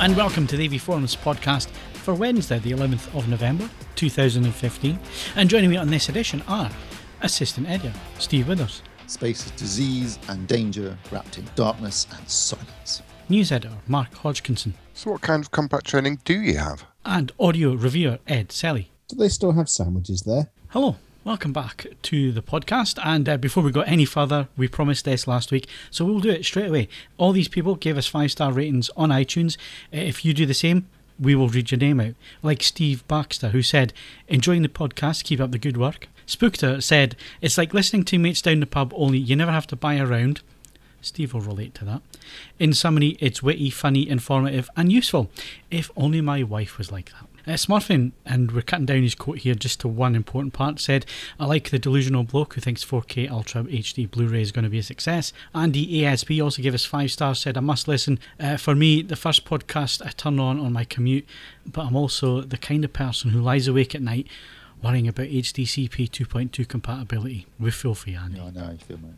Hello and welcome to the AV Forums podcast for Wednesday, the 11th of November 2015. And joining me on this edition are Assistant Editor Steve Withers, Space is disease and danger wrapped in darkness and silence. News Editor Mark Hodgkinson, So, what kind of combat training do you have? and Audio Reviewer Ed Selley. Do they still have sandwiches there? Hello, welcome back to the podcast. And uh, before we go any further, we promised this last week, so we'll do it straight away. All these people gave us five star ratings on iTunes. Uh, If you do the same, we will read your name out. Like Steve Baxter, who said, Enjoying the podcast, keep up the good work. Spookter said, It's like listening to mates down the pub, only you never have to buy a round. Steve will relate to that. In summary, it's witty, funny, informative, and useful. If only my wife was like that. Uh, Smurfing, and we're cutting down his quote here just to one important part, said, I like the delusional bloke who thinks 4K Ultra HD Blu ray is going to be a success. Andy ASP also gave us five stars, said, I must listen. Uh, for me, the first podcast I turn on on my commute, but I'm also the kind of person who lies awake at night worrying about HDCP 2.2 compatibility. We feel for you, Andy. Yeah, I know you feel, mate.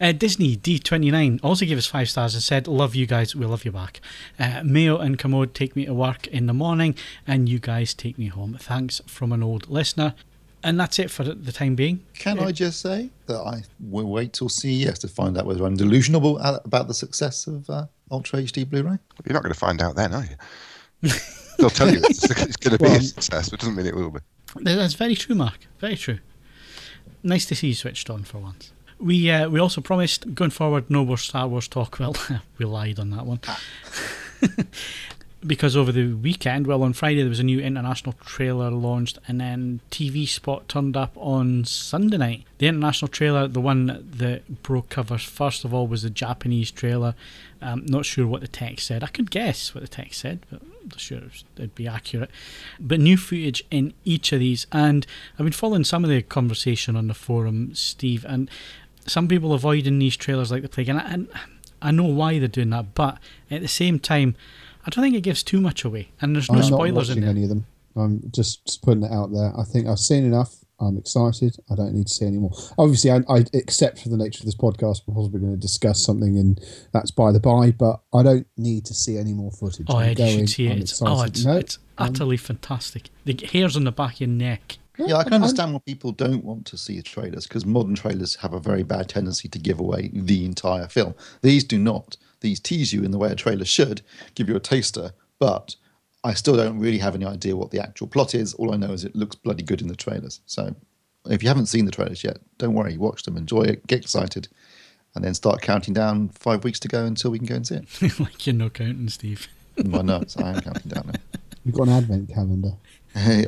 Uh, Disney D29 also gave us five stars and said, Love you guys, we love you back. Uh, Mayo and Kermode take me to work in the morning, and you guys take me home. Thanks from an old listener. And that's it for the time being. Can I just say that I will wait till CES to find out whether I'm delusional about the success of uh, Ultra HD Blu-ray? You're not going to find out then, are you? They'll tell you it's, it's going to be a success, but it doesn't mean it will be. That's very true, Mark. Very true. Nice to see you switched on for once. We uh, we also promised going forward no more Star Wars talk. Well, we lied on that one. because over the weekend, well, on Friday there was a new international trailer launched, and then TV spot turned up on Sunday night. The international trailer, the one that broke covers first of all, was the Japanese trailer. Um, not sure what the text said. I could guess what the text said, but sure it'd be accurate. But new footage in each of these, and I've been following some of the conversation on the forum, Steve, and some people avoiding these trailers like the plague, and I, and I know why they're doing that, but at the same time, I don't think it gives too much away, and there's no I'm spoilers in there. any of them. I'm just, just putting it out there. I think I've seen enough. I'm excited. I don't need to see any more. Obviously, I, I accept for the nature of this podcast, we're possibly going to discuss something, and that's by the by. But I don't need to see any more footage. Oh, I'm Ed, going, should see it. I'm It's, oh, it's, No, it's utterly fantastic. The hairs on the back of your neck. Yeah, I can understand why people don't want to see trailers because modern trailers have a very bad tendency to give away the entire film. These do not. These tease you in the way a trailer should, give you a taster, but I still don't really have any idea what the actual plot is. All I know is it looks bloody good in the trailers. So if you haven't seen the trailers yet, don't worry, watch them, enjoy it, get excited, and then start counting down five weeks to go until we can go and see it. like you're not counting, Steve. In my notes, I am counting down now. We've got an advent calendar. Hey,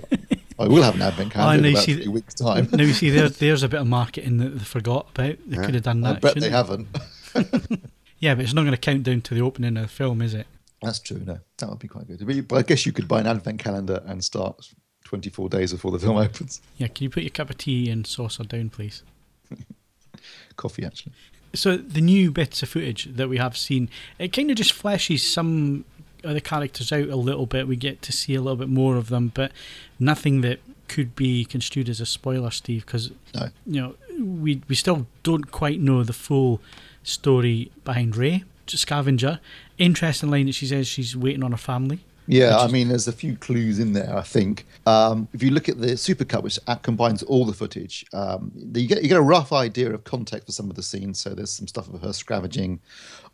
I will have an advent Oh, calendar know, in about see- three weeks' time. now you see, there, there's a bit of marketing that they forgot about. They could have done I that. bet they haven't. Yeah, but it's not going to count down to the opening of the film, is it? That's true. No, that would be quite good. But- But I guess you could buy an advent calendar and start 24 days before the film opens. Yeah, can you put your cup of tea and saucer down, please? Coffee, actually. So the new bits of footage that we have seen, it kind of just fleshes some of the characters out a little bit. We get to see a little bit more of them, but nothing that could be construed as a spoiler, Steve, because No. you know we we still don't quite know the full story behind Rey. Scavenger, interesting line that she says she's waiting on her family. Yeah, I mean, there's a few clues in there. I think um, if you look at the supercut, which combines all the footage, um, you get you get a rough idea of context for some of the scenes. So there's some stuff of her scavenging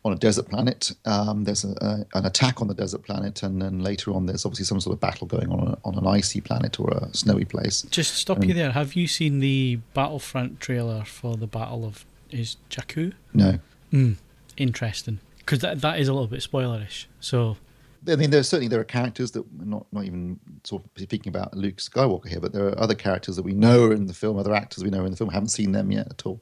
on a desert planet. Um, there's a, a, an attack on the desert planet, and then later on, there's obviously some sort of battle going on a, on an icy planet or a snowy place. Just to stop you there. Have you seen the Battlefront trailer for the Battle of is Jakku? No, Mm, interesting, because that that is a little bit spoilerish. So I mean, there's certainly there are characters that we're not not even sort of speaking about Luke Skywalker here, but there are other characters that we know are in the film, other actors we know are in the film, haven't seen them yet at all.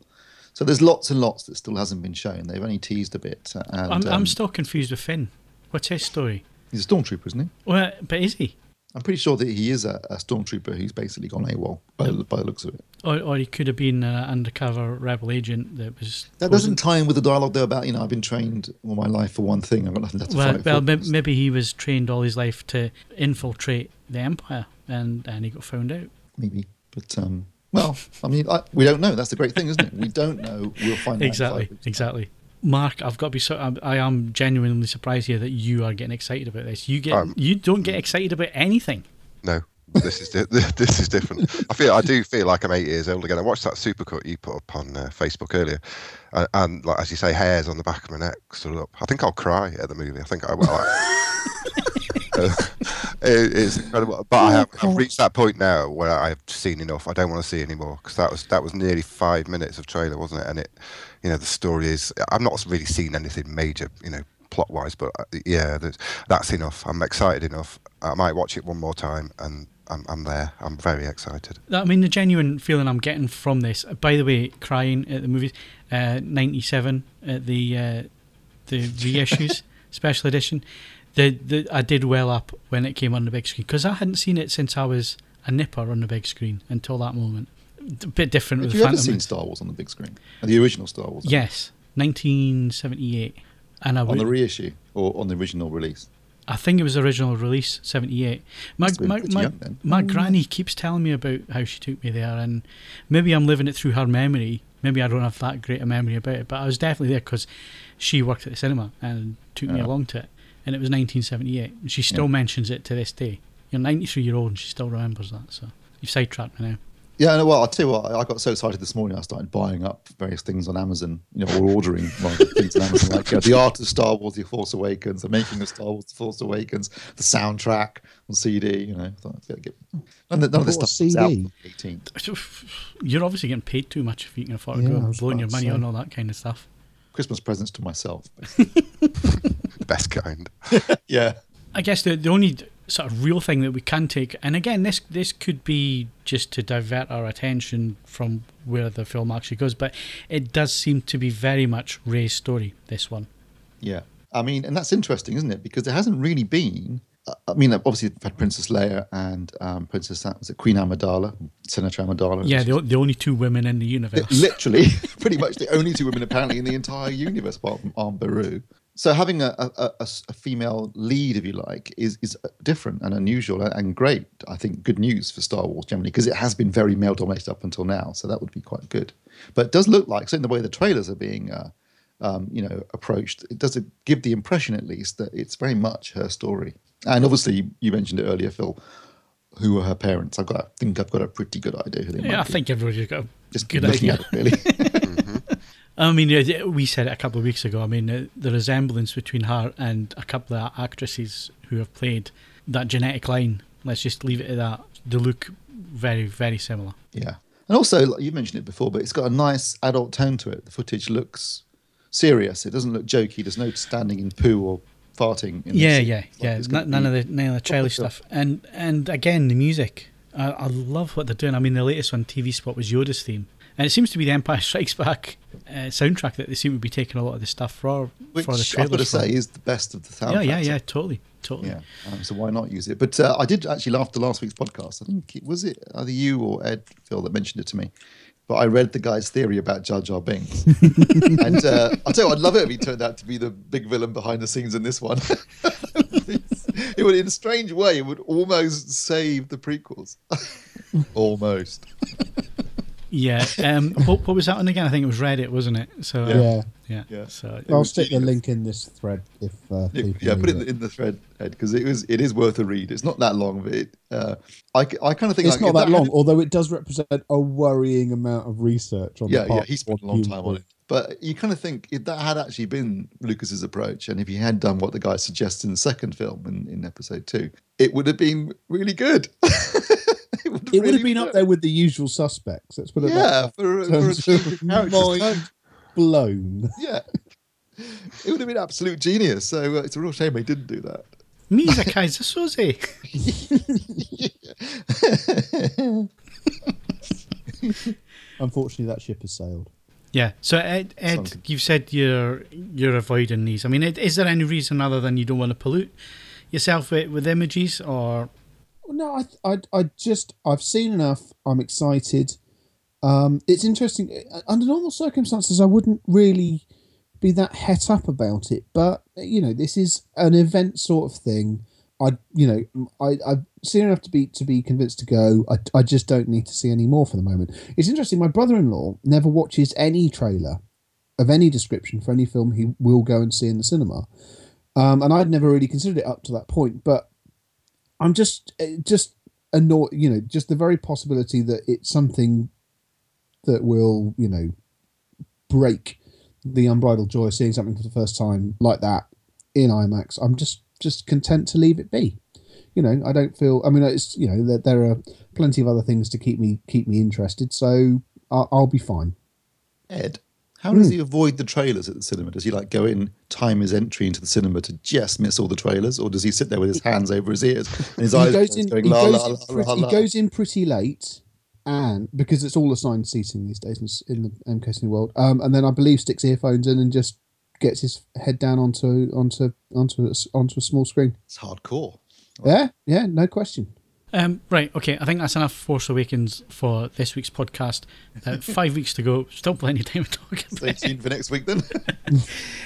So there's lots and lots that still hasn't been shown. They've only teased a bit. uh, And, I'm um, I'm still confused with Finn. What's his story? he's a stormtrooper, isn't he? Well, but is he? I'm pretty sure that he is a, a stormtrooper who's basically gone AWOL by, the- by the looks of it. Or, or he could have been an undercover rebel agent that was. That doesn't tie in with the dialogue though about you know I've been trained all my life for one thing. I've got nothing left to Well, fight well, for. may- maybe he was trained all his life to infiltrate the Empire, and and he got found out. maybe, but um, well, I mean, I, we don't know. That's the great thing, isn't it? We don't know. We'll find out. Exactly, exactly. Mark, I've got to be so. I'm- genuinely surprised here that you are getting excited about this. You get, Um, you don't get excited about anything. No, this is di- this is different. I feel I do feel like I'm eight years old again. I watched that supercut you put up on uh, Facebook earlier, and, and like as you say, hairs on the back of my neck stood up. I think I'll cry at the movie. I think I will. It, it's incredible, but I have I've reached that point now where I've seen enough. I don't want to see anymore because that was that was nearly five minutes of trailer, wasn't it? And it, you know, the story is. I've not really seen anything major, you know, plot wise, but uh, yeah, that's, that's enough. I'm excited enough. I might watch it one more time, and I'm I'm there. I'm very excited. I mean, the genuine feeling I'm getting from this. By the way, crying at the movies, uh, '97 at the uh, the reissues special edition. The, the I did well up when it came on the big screen because I hadn't seen it since I was a nipper on the big screen until that moment. A bit different Have with you ever Phantom seen Star Wars on the big screen? Uh, the original Star Wars? Yes, 1978, and I On would, the reissue or on the original release? I think it was original release 78. My my my, my granny keeps telling me about how she took me there, and maybe I'm living it through her memory. Maybe I don't have that great a memory about it, but I was definitely there because she worked at the cinema and took me along to it, and it was 1978. And she still Yeah. mentions it to this day. You're 93 year old and she still remembers that. So you've sidetracked me now. Yeah, no, well, I'll tell you what, I got so excited this morning, I started buying up various things on Amazon, you know, or ordering rather, things on Amazon, like uh, The Art of Star Wars, The Force Awakens, The Making of Star Wars, The Force Awakens, the soundtrack on CD, you know. I thought, I'd get, none, of, none of this Bought a stuff is out CD? for 18th. You're obviously getting paid too much if you can afford to Yeah, go and blowing your about to money on all that kind of stuff. Christmas presents to myself. The best kind. yeah. I guess the the only sort of real thing that we can take, and again, this this could be just to divert our attention from where the film actually goes, but it does seem to be very much Rey's story. This one, Yeah. I mean, and that's interesting, isn't it? Because there hasn't really been. uh, I mean, obviously, we've had Princess Leia and um, Princess was it Queen Amidala, Senator Amidala. yeah, the, the only two women in the universe. literally, pretty much the only two women apparently in the entire universe, apart from Aunt Beru. So having a a female lead, if you like, is is different and unusual and- great. I think good news for Star Wars generally because it has been very male dominated up until now. So that would be quite good. But it does look like, so in the way the trailers are being, uh, um, you know, approached, it does give the impression at least that it's very much her story. And obviously, you mentioned it earlier, Phil. Who are her parents? I've got, I think I've got a pretty good idea who they yeah, I be. think everybody's got a Just good looking idea. at it, really. I mean, we said it a couple of weeks ago. I mean, uh, the resemblance between her and a couple of actresses who have played that genetic line. Let's just leave it at that. They look very, very similar. Yeah. And also, like you mentioned it before, but it's got a nice adult tone to it. The footage looks serious. It doesn't look jokey. There's no standing in poo or farting. In Yeah, yeah, like yeah. it's N- none of the none of the childish stuff. And and again, the music. I, I love what they're doing. I mean, the latest on TV spot was Yoda's theme, and it seems to be the Empire Strikes Back uh, soundtrack that they seem to be taking a lot of the stuff for Which for the I've got to say from. is the best of the soundtracks. yeah, yeah, yeah, totally, totally. Yeah, um, so why not use it? But uh, I did actually laugh at last week's podcast. I think it was it either you or Ed Phil that mentioned it to me. But I read the guy's theory about Jar Jar Binks, and uh, I tell you, I'd love it if he turned out to be the big villain behind the scenes in this one. it would, in a strange way, it would almost save the prequels. almost. Yeah. Um, what, what was that one again? I think it was Reddit, wasn't it? So Yeah. yeah, Yeah. So It I'll stick the link in this thread if uh, Yeah, yeah, put it need in the, thread, Ed, because it was it is worth a read. It's not that long, but it, uh, I, I kind of think It's like, not if that had- long, although it does represent a worrying amount of research on yeah, the part yeah, he spent a long human time on it. But you kind of think if that had actually been Lucas's approach, and if he had done what the guy suggests in the second film in, in episode two, it would have been really good. it would have, It would really have been up there with the usual suspects. Let's put it Yeah, that for, way. for a terms change of of characters. mind blown. Yeah, it would have been absolute genius. So uh, it's a real shame he didn't do that. Meesa Keyser Söze. Unfortunately, that ship has sailed. Yeah. So Ed, Ed, you've said you're you're avoiding these. I mean, is there any reason other than you don't want to pollute yourself with, with images, or No, I, I, I just, I've seen enough. I'm excited. Um, it's interesting. Uh, Under normal circumstances, I wouldn't really be that het up about it, but you know, this is an event sort of thing. I, you know, I, I've seen enough to be to be convinced to go. I, I just don't need to see any more for the moment. It's interesting. My brother-in-law never watches any trailer of any description for any film he will go and see in the cinema. Um, and I'd never really considered it up to that point, but I'm just eh, just annoyed. You know, just the very possibility that it's something that will you know break the unbridled joy of seeing something for the first time like that in IMAX. I'm just just content to leave it be. You know, I don't feel. I mean, it's you know there, there are plenty of other things to keep me keep me interested, so I'll, I'll be fine. Ed, how does he avoid the trailers at the cinema? Does he like go in, time his entry into the cinema to just miss all the trailers, or does he sit there with his hands over his ears and his he eyes goes in. going He la goes, la in la he goes in pretty late, and because it's all assigned seating these days in, the MK Cineworld, um, and then I believe sticks earphones in and just gets his head down onto onto onto a, onto a small screen. It's hardcore. Yeah, yeah, no question. Um, right, okay. I think that's enough Force Awakens for this week's podcast. Uh, five weeks to go. Still plenty of time to talk Stay about. tuned for next week then.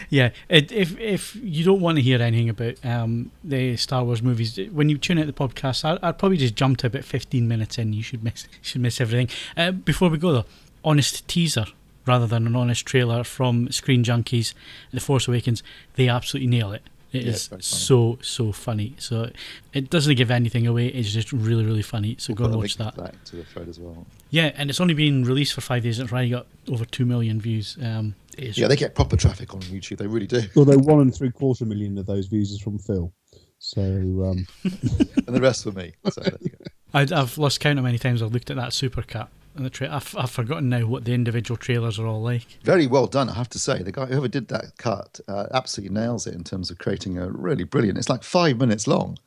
Yeah, it, if if you don't want to hear anything about um, the Star Wars movies, when you tune out the podcast, I, I'd probably just jump to about fifteen minutes in. You should miss should miss everything. Uh, before we go though, honest teaser rather than an honest trailer from Screen Junkies, The Force Awakens. They absolutely nail it. It Yeah, is it's so so funny. So it doesn't give anything away. It's just really really funny. So go We'll and put a watch link that. to that to the thread as well. Yeah, and it's only been released for five days. and It's already got over two million views. Um, it is Yeah, they get proper traffic on YouTube. They really do. Although one and three quarter million of those views is from Phil, so um, and the rest for me. So there you go. I'd, I've lost count how many times I've looked at that supercut and the tra- I've, I've forgotten now what the individual trailers are all like. Very well done, I have to say. The guy whoever did that cut uh, absolutely nails it in terms of creating a really brilliant. It's like five minutes long,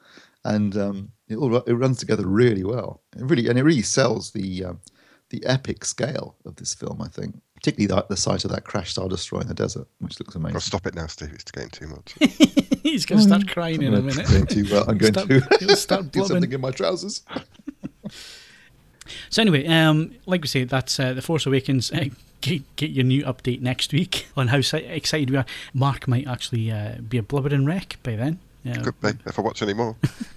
and um, it all it runs together really well. It really and it really sells the um, the epic scale of this film. I think, particularly the, the sight of that crash star destroyer in the desert, which looks I'll amazing. stop it now, Steve. It's getting too much. He's going to start crying in a I'm minute. going to, uh, I'm going Start- to he'll start do something in my trousers. So anyway, um, like we say, that's uh, the Force Awakens. Uh, get, get your new update next week on how si- excited we are. Mark might actually uh, be a blubbering wreck by then. Yeah. Could be if I watch any more.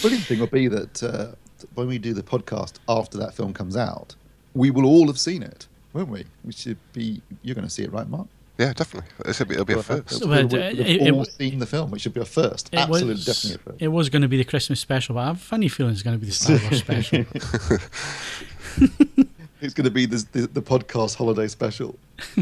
Brilliant thing will be that uh, when we do the podcast after that film comes out, we will all have seen it, won't we? We should be. You're going to see it, right, Mark? Yeah, definitely. It'll be, it'll be a first. So, We'll, uh, we'll, it- it- all it- seen the film, which should be a first. It Absolutely, was, definitely a first. It was going to be the Christmas special, but I have a funny feeling it's going to be the Star Wars special. It's going to be this, the, the podcast holiday special.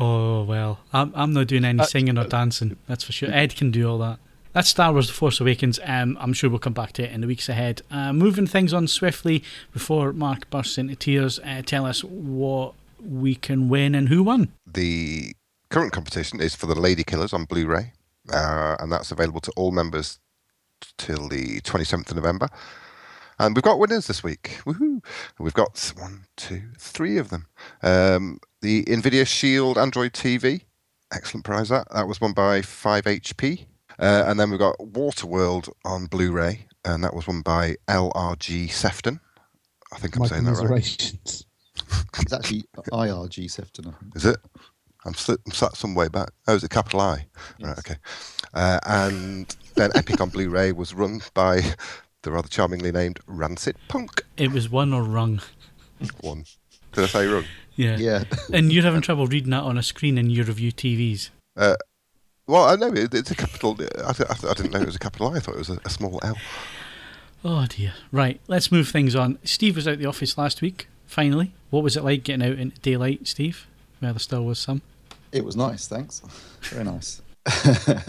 Oh well, I'm I'm not doing any singing or dancing. That's for sure. Ed can do all that. That's Star Wars: The Force Awakens. Um, I'm sure we'll come back to it in the weeks ahead. Uh, moving things on swiftly before Mark bursts into tears. Uh, tell us what we can win and who won. The current competition is for the Lady Killers on Blu-ray, uh, and that's available to all members till the 27th of November. And we've got winners this week. Woohoo! We've got one, two, three of them. Um, the Nvidia Shield Android TV, excellent prize that. That was won by 5HP. Uh, and then we've got Waterworld on Blu-ray, and that was won by LRG Sefton. I think I'm my saying that right. Commiserations. It's actually IRG Sefton. I think. Is it? I'm, sli- I'm sat some way back. Oh, is a capital I? Right, okay. Uh, and then Epic on Blu-ray was run by the rather charmingly named Rancid Punk. It was one or rung. One. Did I say run? Yeah. Yeah. And you're having trouble reading that on a screen in your review TVs. Uh, well, I know it, it's a capital. I, I, th- I didn't know it was a capital I. I thought it was a, a small L. Oh dear. Right, let's move things on. Steve was out the office last week. Finally, what was it like getting out into daylight, Steve? Well, there still was some. It was nice, thanks. Very nice.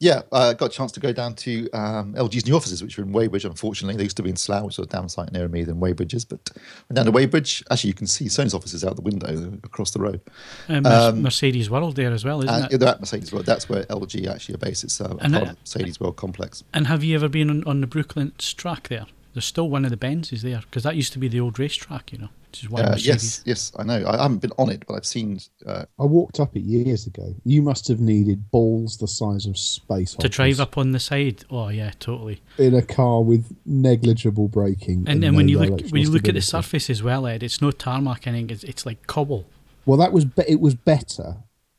yeah, I got a chance to go down to um, LG's new offices, which are in Weybridge, unfortunately. They used to be in Slough, which was a down site nearer me than Weybridge is. But went down to Weybridge. Actually, you can see Sony's offices out the window across the road. Um, Um, Mercedes World there as well, isn't And it? yeah, they're at Mercedes World. That's where LG actually are based. It's uh, And part Mercedes World complex. And have you ever been on, on the Brooklands track there? There's still one of the Benzes there because that used to be the old racetrack, you know, which is why Uh, Mercedes. yes, yes, I know. I haven't been on it, but I've seen. Uh, I walked up it years ago. You must have needed balls the size of space To drive up on the side, oh yeah, totally. in a car with negligible braking. And then when you look when you look at the surface as well, Ed, it's no tarmac. I think it's, it's like cobble. well, that was be- it was better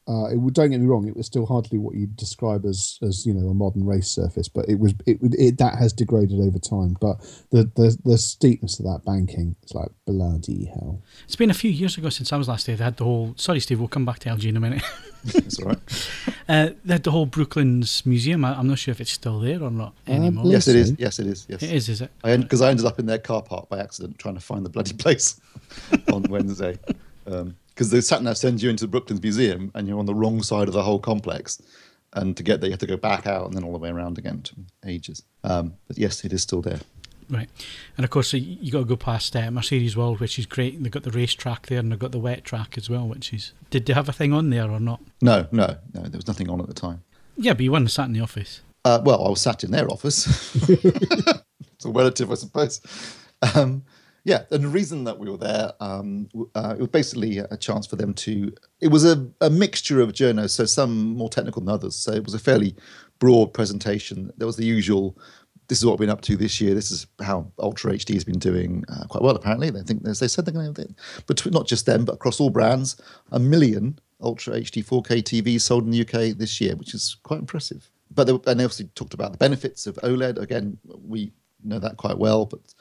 uh, it would don't get me wrong, it was still hardly what you'd describe as as you know a modern race surface, but it was it, it that has degraded over time. But the the the steepness of that banking is like bloody hell. It's been a few years ago since I was last there. They had the whole. Sorry, Steve. We'll come back to LG in a minute. That's all right. Uh, they had the whole Brooklands Museum. I, I'm not sure if it's still there or not anymore. believe Yes, it is. Yes, it is. Yes, It is, is it? I because I ended up in their car park by accident trying to find the bloody place on Wednesday. Because the sat nav sends you into the Brooklands Museum and you're on the wrong side of the whole complex. And to get there, you have to go back out and then all the way around again to ages. Um, but yes, it is still there. Right. And of course, so you got to go past uh, Mercedes World, which is great. They've got the race track there and they've got the wet track as well, which is. Did they have a thing on there or not? No, no, no, there was nothing on at the time. Yeah, but you weren't sat in the office. Uh, well, I was sat in their office. it's a relative, I suppose. Um, yeah, and the reason that we were there, um, uh, it was basically a chance for them to. It was a, a mixture of journos, so some more technical than others. So it was a fairly broad presentation. There was the usual. This is what we've been up to this year. This is how Ultra HD has been doing uh, quite well. Apparently, they think they said they're going to, but not just them, but across all brands, a million Ultra HD 4K TVs sold in the UK this year, which is quite impressive. But they, and they obviously talked about the benefits of OLED. Again, we know that quite well, but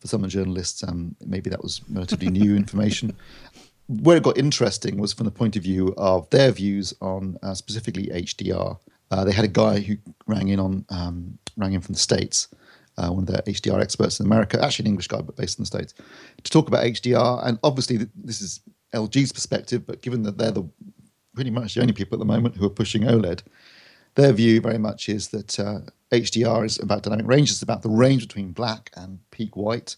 for some journalists, um, maybe that was relatively new information. Where it got interesting was from the point of view of their views on uh, specifically HDR. Uh, they had a guy who rang in on um, rang in from the states, uh, one of the HDR experts in America, actually an English guy but based in the states, to talk about HDR. And obviously, th- this is LG's perspective, but given that they're the pretty much the only people at the moment who are pushing OLED, their view very much is that uh, HDR is about dynamic range. It's about the range between black and peak white.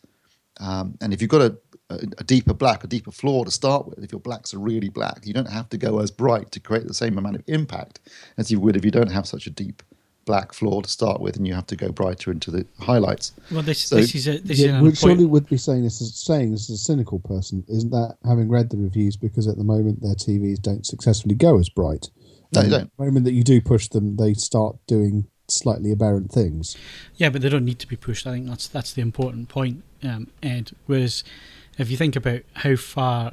Um, and if you've got a, a, a deeper black, a deeper floor to start with, if your blacks are really black, you don't have to go as bright to create the same amount of impact as you would if you don't have such a deep black floor to start with, and you have to go brighter into the highlights. Well, this, So- this is a. This Yeah, is an surely point. would be saying this as saying this as a cynical person, isn't that having read the reviews because at the moment their TVs don't successfully go as bright. No, And they don't. The moment that you do push them, they start doing slightly aberrant things. Yeah, but they don't need to be pushed. I think that's that's the important point, um, Ed. Whereas, if you think about how far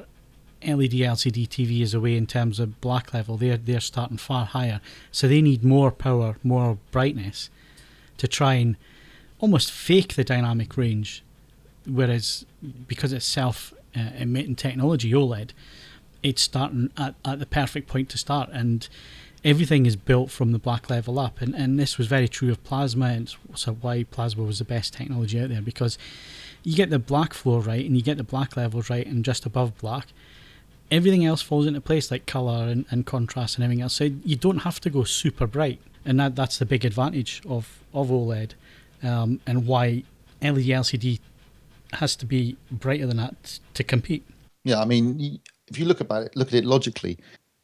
LED LCD TV is away in terms of black level, they're they're starting far higher, so they need more power, more brightness, to try and almost fake the dynamic range. Whereas, because it's self uh, emitting technology, OLED, it's starting at, at the perfect point to start and everything is built from the black level up and, and this was very true of plasma and so why plasma was the best technology out there because you get the black floor right and you get the black levels right and just above black everything else falls into place like color and, and contrast and everything else. So you don't have to go super bright and that that's the big advantage of of oled um, and why led lcd has to be brighter than that to compete. Yeah, I mean, if you look about it, look at it logically,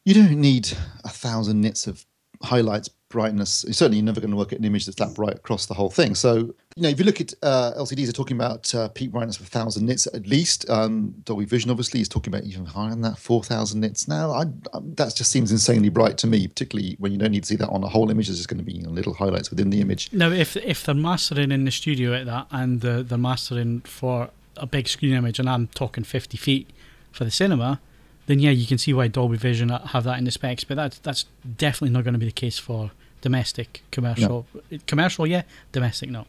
you don't need a thousand nits of highlights, brightness. Certainly, you're never going to work at an image that's that bright across the whole thing. So, you know, if you look at uh, LCDs, are talking about uh, peak brightness of a thousand nits at least. Um, Dolby Vision, obviously, is talking about even higher than that, four thousand nits. Now, I, I, that just seems insanely bright to me, particularly when you don't need to see that on a whole image. There's just going to be you know, little highlights within the image. Now, if if they're mastering in the studio at that, and they're, they're mastering for a big screen image, and I'm talking 50 feet for the cinema, then yeah, you can see why Dolby Vision have that in the specs. But that's that's definitely not going to be the case for domestic commercial. Commercial, yeah. Domestic, no.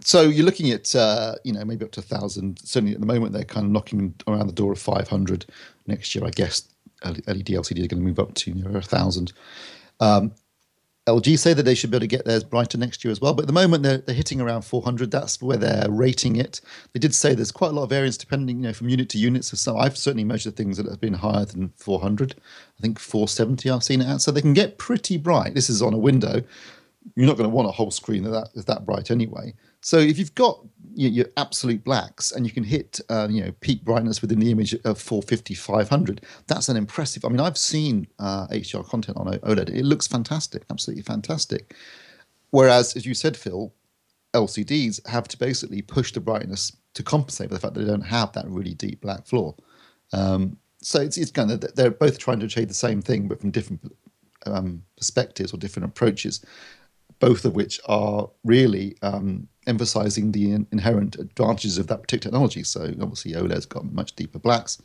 so you're looking at uh, you know maybe up to a thousand. Certainly at the moment they're kind of knocking around the door of 500. Next year, I guess LED LCD is going to move up to near a thousand. Um, LG say that they should be able to get theirs brighter next year as well, but at the moment they're, they're hitting around 400. That's where they're rating it. They did say there's quite a lot of variance depending, you know, from unit to unit. So some, I've certainly measured things that have been higher than 400. I think 470 I've seen it at. So they can get pretty bright. This is on a window you're not going to want a whole screen that is that bright anyway. So if you've got your, your absolute blacks and you can hit uh, you know peak brightness within the image of 450, 500, that's an impressive. I mean, I've seen uh, HDR content on OLED. It looks fantastic, absolutely fantastic. Whereas, as you said, Phil, LCDs have to basically push the brightness to compensate for the fact that they don't have that really deep black floor. Um, so it's, it's kind of they're both trying to achieve the same thing, but from different um, perspectives or different approaches, both of which are really um, emphasizing the in- inherent advantages of that particular technology. So obviously OLED's got much deeper blacks.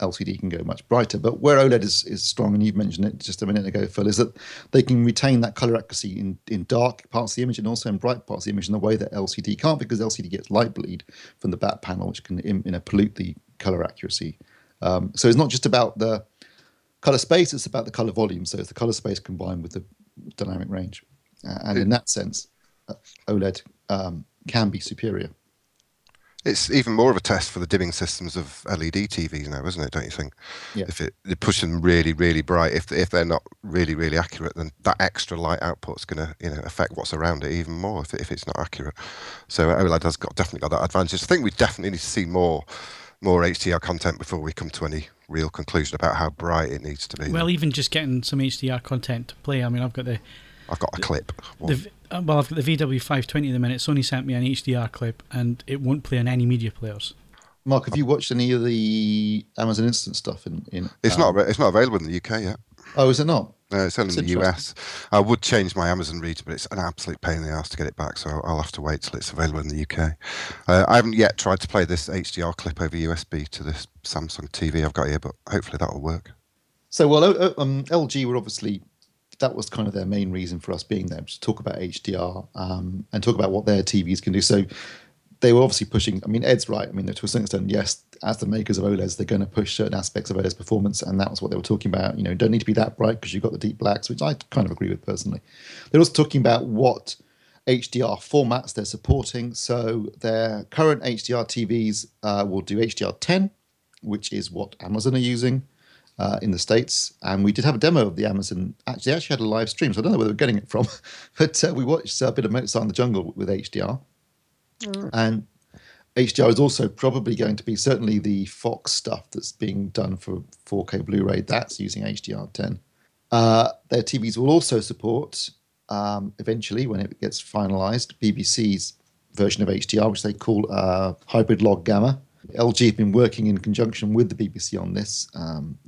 LCD can go much brighter. But where OLED is, is strong, and you've mentioned it just a minute ago, Phil, is that they can retain that color accuracy in, in dark parts of the image and also in bright parts of the image in a way that LCD can't because LCD gets light bleed from the back panel, which can you know, pollute the color accuracy. Um, so it's not just about the color space, it's about the color volume. So it's the color space combined with the dynamic range. Uh, and in that sense, OLED um, can be superior. It's even more of a test for the dimming systems of LED TVs now, isn't it? Don't you think? Yeah. If it they push them really, really bright, if if they're not really, really accurate, then that extra light output's going to you know affect what's around it even more if, if it's not accurate. So OLED has got definitely got that advantage. I think we definitely need to see more more HDR content before we come to any real conclusion about how bright it needs to be. Well, even just getting some HDR content to play. I mean, I've got the. I've got a clip. The, uh, well, I've got the VW520 at the minute. Sony sent me an HDR clip, and it won't play on any media players. Mark, have you watched any of the Amazon Instant stuff? In, in it's um, not it's not available in the UK yet. Oh, is it not? No, it's only That's in the US. I would change my Amazon reader, but it's an absolute pain in the ass to get it back, so I'll have to wait till it's available in the UK. Uh, I haven't yet tried to play this HDR clip over USB to this Samsung TV I've got here, but hopefully that will work. So, well, um, LG were obviously that was kind of their main reason for us being there to talk about HDR um, and talk about what their TVs can do. So they were obviously pushing. I mean, Ed's right. I mean, to a certain extent, yes, as the makers of OLEDs, they're going to push certain aspects of OLED's performance, and that was what they were talking about. You know, don't need to be that bright because you've got the deep blacks, which I kind of agree with personally. They're also talking about what HDR formats they're supporting. So their current HDR TVs uh, will do HDR10, which is what Amazon are using. Uh, in the states, and we did have a demo of the Amazon. Actually, actually had a live stream, so I don't know where they are getting it from, but uh, we watched a bit of Mozart in the Jungle with HDR, Mm. And HDR is also probably going to be certainly the Fox stuff that's being done for 4K Blu-ray. That's using HDR10. Uh, their TVs will also support um, eventually, when it gets finalised, BBC's version of HDR, which they call uh, hybrid log gamma. LG have been working in conjunction with the BBC on this. Um,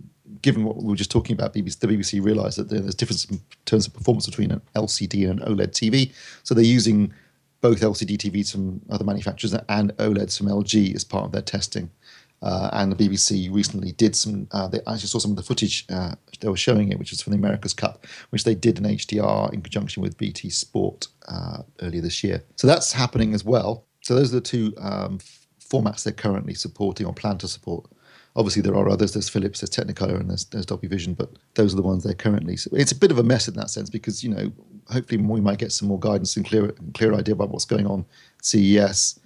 given what we were just talking about, BBC, the BBC realised that there's difference in terms of performance between an LCD and an OLED TV. So they're using both LCD TVs from other manufacturers and OLEDs from LG as part of their testing. Uh, and the BBC recently did some. Uh, they actually saw some of the footage uh, they were showing it, which was from the America's Cup, which they did in HDR in conjunction with BT Sport uh, earlier this year. So that's happening as well. So those are the two um, formats they're currently supporting or plan to support. Obviously, there are others. There's Philips, there's Technicolor, and there's, there's Dolby Vision, but those are the ones they're currently. So it's a bit of a mess in that sense because you know, hopefully, we might get some more guidance and clear, clear idea about what's going on CES,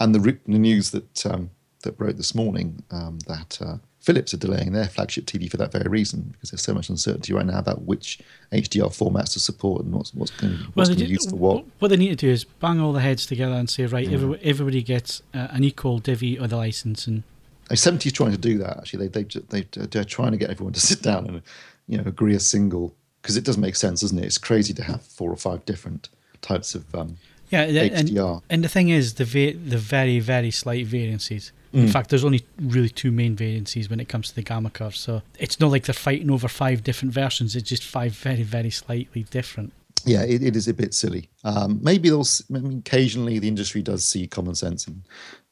and the, the news that um, that broke this morning um, that uh, Philips are delaying their flagship TV for that very reason because there's so much uncertainty right now about which HDR formats to support and what's what's going, what's well, to be used for what. What they need to do is bang all the heads together and say, right, yeah. everybody gets uh, an equal divvy of the license and SMPTE is trying to do that. Actually, they they they they're trying to get everyone to sit down and you know agree a single because it doesn't make sense, doesn't it? It's crazy to have four or five different types of um, yeah HDR. And, and the thing is, the va- the very very slight variances. Mm. In fact, there's only really two main variances when it comes to the gamma curve. So it's not like they're fighting over five different versions. It's just five very very slightly different. Yeah, it, it is a bit silly. Um, maybe they'll. I mean, occasionally the industry does see common sense, and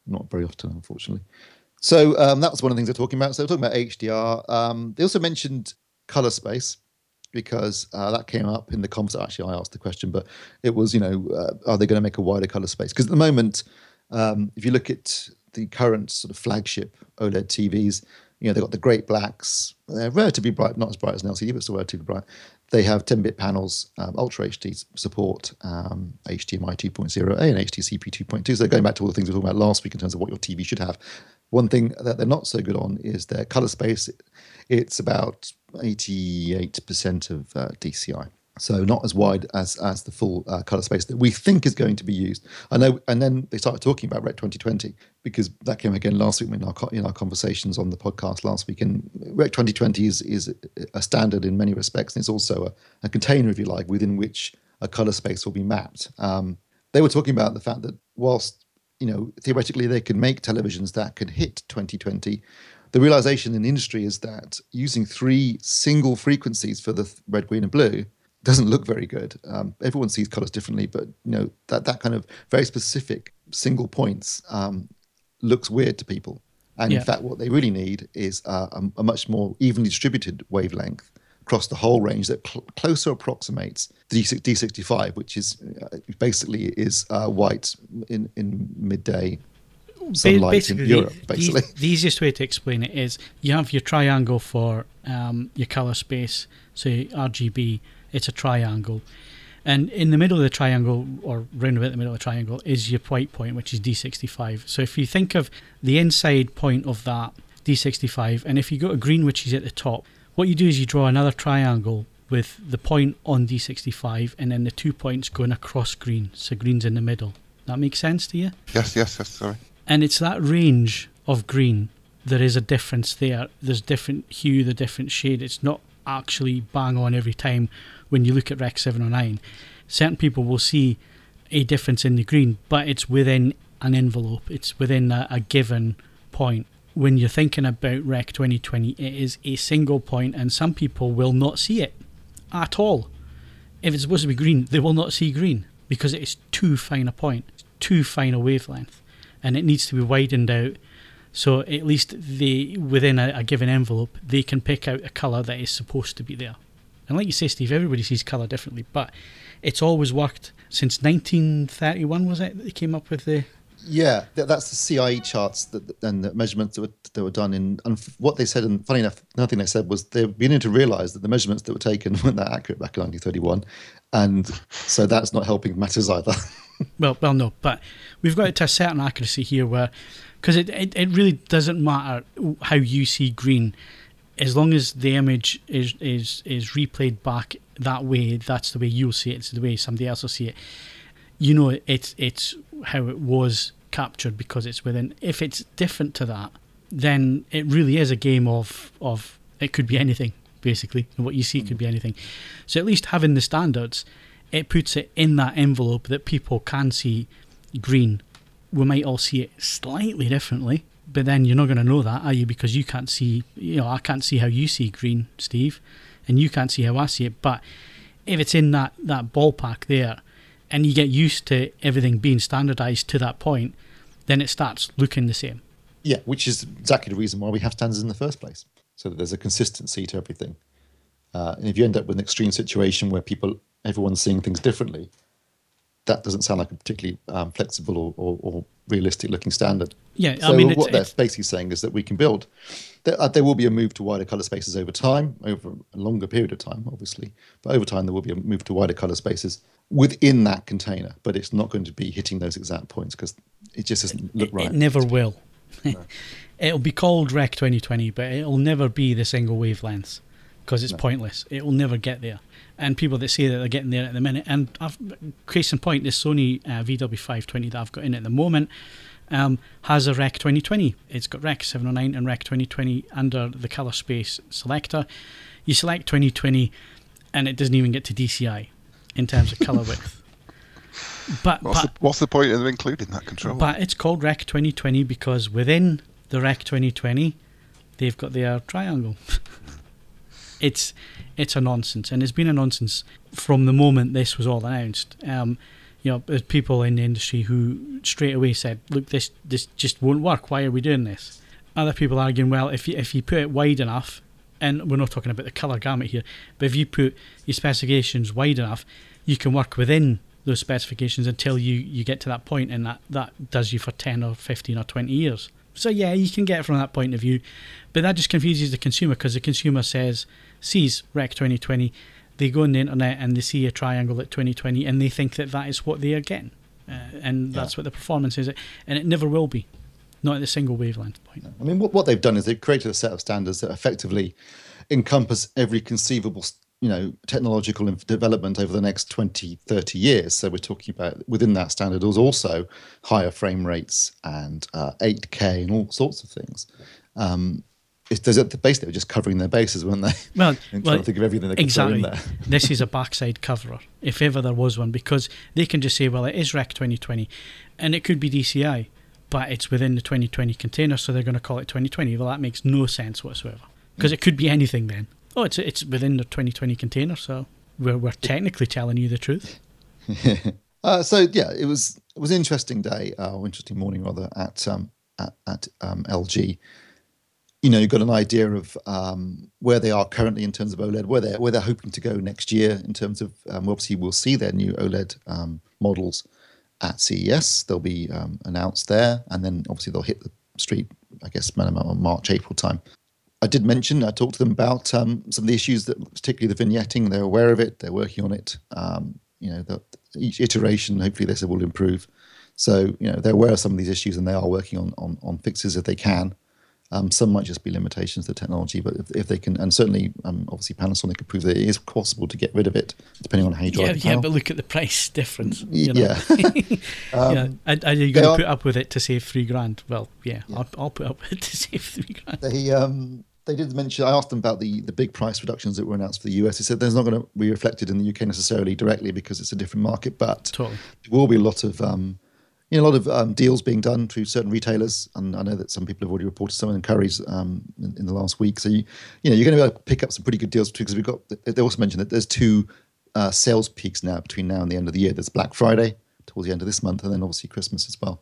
not very often, unfortunately. So um, that was one of the things they're talking about. So they're talking about HDR. Um, they also mentioned color space because uh, that came up in the conversation. Actually, I asked the question, but it was, you know, uh, are they going to make a wider color space? Because at the moment, um, if you look at the current sort of flagship OLED TVs, you know, they've got the great blacks. They're relatively bright, not as bright as an LCD, but still relatively bright. They have 10-bit panels, um, Ultra HD support, um, HDMI 2.0A and HDCP 2.2. So going back to all the things we were talking about last week in terms of what your TV should have. One thing that they're not so good on is their color space. It's about 88% of uh, DCI. So not as wide as as the full uh, color space that we think is going to be used. I know, and then they started talking about Rec 2020 because that came again last week in our in our conversations on the podcast last week. And Rec 2020 is is a standard in many respects, and it's also a, a container, if you like, within which a color space will be mapped. Um, they were talking about the fact that whilst you know, theoretically they could make televisions that could hit 2020. The realization in the industry is that using three single frequencies for the red, green, and blue doesn't look very good. Um, everyone sees colors differently, but you know that that kind of very specific single points um, looks weird to people. And Yeah. in fact, what they really need is uh, a, a much more evenly distributed wavelength across the whole range that cl- closer approximates the D6, D65, which is uh, basically is uh, white in, in midday sunlight in the- Europe. the- Basically, The, easiest way to explain it is you have your triangle for um, your color space, so RGB, it's a triangle. And in the middle of the triangle, or round about the middle of the triangle, is your white point, which is D65. So if you think of the inside point of that D65, and if you go to green, which is at the top, what you do is you draw another triangle with the point on D65 and then the two points going across green. So green's in the middle. That makes sense to you? Yes, yes, yes. Sorry. and it's that range of green there is a difference there there's different hue the different shade it's not actually bang on every time when you look at rec 709 certain people will see a difference in the green but it's within an envelope it's within a, a given point when you're thinking about rec 2020 it is a single point and some people will not see it at all if it's supposed to be green, they will not see green because it is too fine a point, too fine a wavelength, and it needs to be widened out. So at least they, within a, a given envelope, they can pick out a colour that is supposed to be there. And like you say, Steve, everybody sees colour differently, but it's always worked since 1931. Was it that they came up with the? Yeah, th- that's the CIE charts that, and the measurements that were, that were done in. And what they said, and funny enough, nothing they said was they're beginning to realise that the measurements that were taken weren't that accurate back in 1931, and so that's not helping matters either. Well, well, no, but we've got it to a certain accuracy here, where because it, it it really doesn't matter how you see green, as long as the image is is is replayed back that way. That's the way you'll see it. It's the way somebody else will see it. You know, it's it's how it was captured because it's within. If it's different to that, then it really is a game of of it could be anything basically. And what you see could be anything. So at least having the standards, it puts it in that envelope that people can see green. We might all see it slightly differently, but then you're not going to know that, are you? Because you can't see, you know, I can't see how you see green, Steve, and you can't see how I see it. But if it's in that, that ballpark there, and you get used to everything being standardized to that point, then it starts looking the same. yeah, which is exactly the reason why we have standards in the first place, so that there's a consistency to everything. Uh, and if you end up with an extreme situation where people, everyone's seeing things differently, that doesn't sound like a particularly um, flexible or, or, or realistic looking standard. Yeah, So I mean, it's, what they're it's, basically saying is that we can build. There, uh, there will be a move to wider color spaces over time, over a longer period of time, obviously. But over time, there will be a move to wider color spaces within that container. But it's not going to be hitting those exact points because it just doesn't look it, right. it never will. it'll be called Rec 2020, but it'll never be the single wavelengths because it's pointless. It will never get there. And people that say that they're getting there at the minute, and I've, case in point, this Sony uh, VW520 that I've got in at the moment um, has a Rec 2020. It's got Rec 709 and Rec 2020 under the color space selector. You select 2020, and it doesn't even get to DCI in terms of color width. But, What's, but the, what's the point of including that control? but it's called Rec 2020 because within the Rec 2020, they've got their triangle. it's it's a nonsense, and it's been a nonsense from the moment this was all announced. Um, you know, there's people in the industry who straight away said, "Look, this this just won't work. Why are we doing this?" Other people arguing, "Well, if you if you put it wide enough." And we're not talking about the colour gamut here, but if you put your specifications wide enough, you can work within those specifications until you, you get to that point and that, that does you for 10 or 15 or 20 years. So yeah, you can get it from that point of view, but that just confuses the consumer because the consumer says, sees Rec 2020, they go on the internet and they see a triangle at 2020 and they think that that is what they are getting. Uh, and that's what the performance is. And it never will be, not at the single wavelength point. I mean, what, what they've done is they've created a set of standards that effectively encompass every conceivable, you know, technological development over the next 20, 30 years. So we're talking about within that standard is also higher frame rates and uh, 8K and all sorts of things. Um, it's, there's a, basically they're just covering their bases, weren't they? Well, and well trying to think of everything they throw exactly. in there. this is a backside coverer, if ever there was one, because they can just say, well, it is Rec 2020, and it could be DCI, but it's within the 2020 container, so they're going to call it 2020. Well, that makes no sense whatsoever, because it could be anything then. Oh, it's it's within the 2020 container, so we're, we're technically telling you the truth. Uh, so yeah, it was it was an interesting day, uh, or interesting morning rather, at um, at, at um, LG, you know, you've got an idea of um, where they are currently in terms of OLED, where they're where they're hoping to go next year in terms of. Um, obviously, we'll see their new OLED um, models at CES. They'll be um, announced there, and then obviously they'll hit the street. I guess minimum March April time. I did mention I talked to them about um, some of the issues that, particularly the vignetting. They're aware of it. They're working on it. Um, you know, the, each iteration, hopefully, they said will improve. So you know, they're aware of some of these issues, and they are working on on, on fixes if they can. Um, some might just be limitations to the technology, but if, if they can, and certainly, um, obviously, Panasonic can prove that it is possible to get rid of it, depending on how you drive yeah, yeah, car. but look at the price difference. You know? Yeah. Um, yeah. And, and you're going to put up with it to save three grand. Well, yeah, Yeah. I'll, I'll put up with it to save three grand. They um they did mention. I asked them about the the big price reductions that were announced for the US. They said there's not going to be reflected in the UK necessarily directly because it's a different market, but Totally. there will be a lot of um you know, a lot of um, deals being done through certain retailers, and I know that some people have already reported some in Curry's um, in, in the last week. So you, you know, you're going to be able to pick up some pretty good deals because we've got. They also mentioned that there's two uh, sales peaks now between now and the end of the year. There's Black Friday towards the end of this month, and then obviously Christmas as well.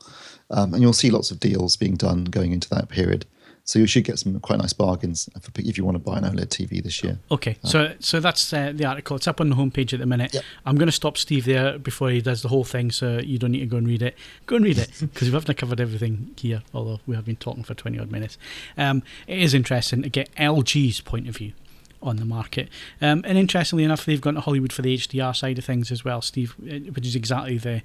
Um, and you'll see lots of deals being done going into that period. So you should get some quite nice bargains for, if you want to buy an OLED TV this year. Okay, so so that's uh, the article. It's up on the homepage at the minute. Yep. I'm going to stop Steve there before he does the whole thing, so you don't need to go and read it. Go and read it because we haven't covered everything here, although we have been talking for 20 odd minutes. Um, it is interesting to get LG's point of view on the market. Um, and interestingly enough, they've gone to Hollywood for the HDR side of things as well, Steve, uh, which is exactly the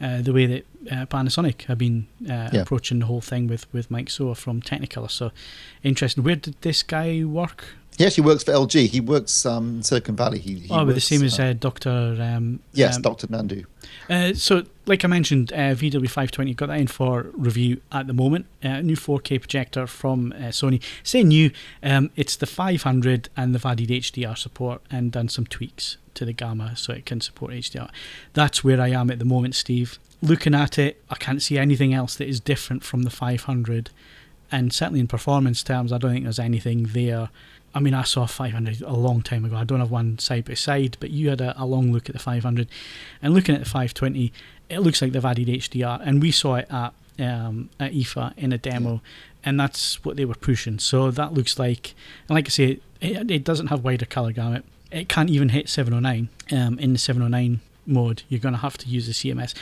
uh, the way that uh, Panasonic have been uh, Yeah. approaching the whole thing with, with Mike Soa from Technicolor. So interesting. Where did this guy work? He actually works for LG. He works um, in Silicon Valley. He, he oh, but the same as uh, uh, Dr. Um, yes, um, Dr. Nandhu. uh, so, like I mentioned, uh, VW520 got that in for review at the moment. Uh, new 4K projector from uh, Sony. Say new, um, it's the 500 and they've added HDR support and done some tweaks to the Gamma so it can support HDR. That's where I am at the moment, Steve. Looking at it, I can't see anything else that is different from the 500. And certainly in performance terms, I don't think there's anything there. I mean, I saw 500 a long time ago. I don't have one side by side, but you had a, a long look at the 500. And looking at the 520, it looks like they've added HDR. And we saw it at, um, at IFA in a demo, and that's what they were pushing. So that looks like, and like I say, it, it doesn't have wider color gamut. It can't even hit 709 um, in the 709 mode. You're going to have to use the CMS.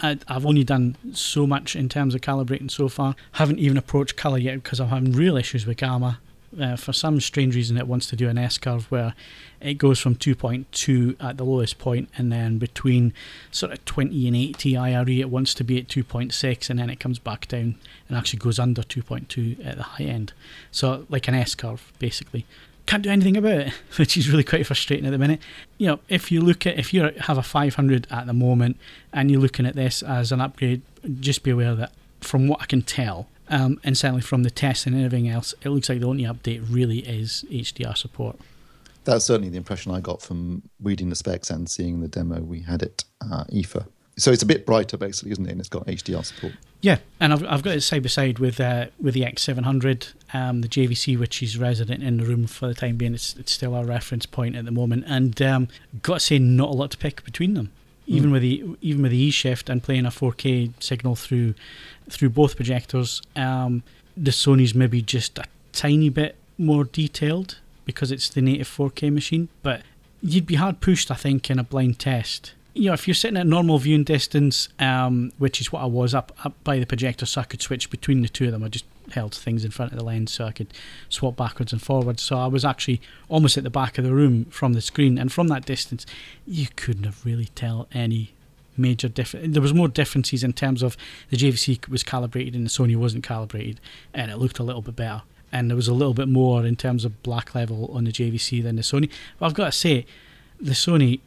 I've only done so much in terms of calibrating so far. Haven't even approached color yet because I'm having real issues with gamma. Uh, for some strange reason, it wants to do an S curve where it goes from 2.2 at the lowest point, and then between sort of 20 and 80 IRE, it wants to be at 2.6, and then it comes back down and actually goes under 2.2 at the high end. So, like an S curve, basically can't do anything about it, which is really quite frustrating at the minute. You know, if you look at if you have a 500 at the moment and you're looking at this as an upgrade, just be aware that from what I can tell, um, and certainly from the tests and everything else, it looks like the only update really is HDR support. That's certainly the impression I got from reading the specs and seeing the demo we had at uh, IFA. So it's a bit brighter, basically, isn't it? And it's got HDR support. Yeah, and I've, I've got it side by side with uh, with the X700, um, the JVC, which is resident in the room for the time being. It's, it's still our reference point at the moment, and um, got to say, not a lot to pick between them. Even with the even with the E shift and playing a 4K signal through through both projectors, um, the Sony's maybe just a tiny bit more detailed because it's the native 4K machine, but you'd be hard pushed, I think, in a blind test. You know, if you're sitting at normal viewing distance, um, which is what I was up up by the projector, so I could switch between the two of them. I just held things in front of the lens so I could swap backwards and forwards. So I was actually almost at the back of the room from the screen, and from that distance, you couldn't have really tell any major difference. There was more differences in terms of the JVC was calibrated and the Sony wasn't calibrated, and it looked a little bit better. And there was a little bit more in terms of black level on the JVC than the Sony. But I've got to say, the Sony.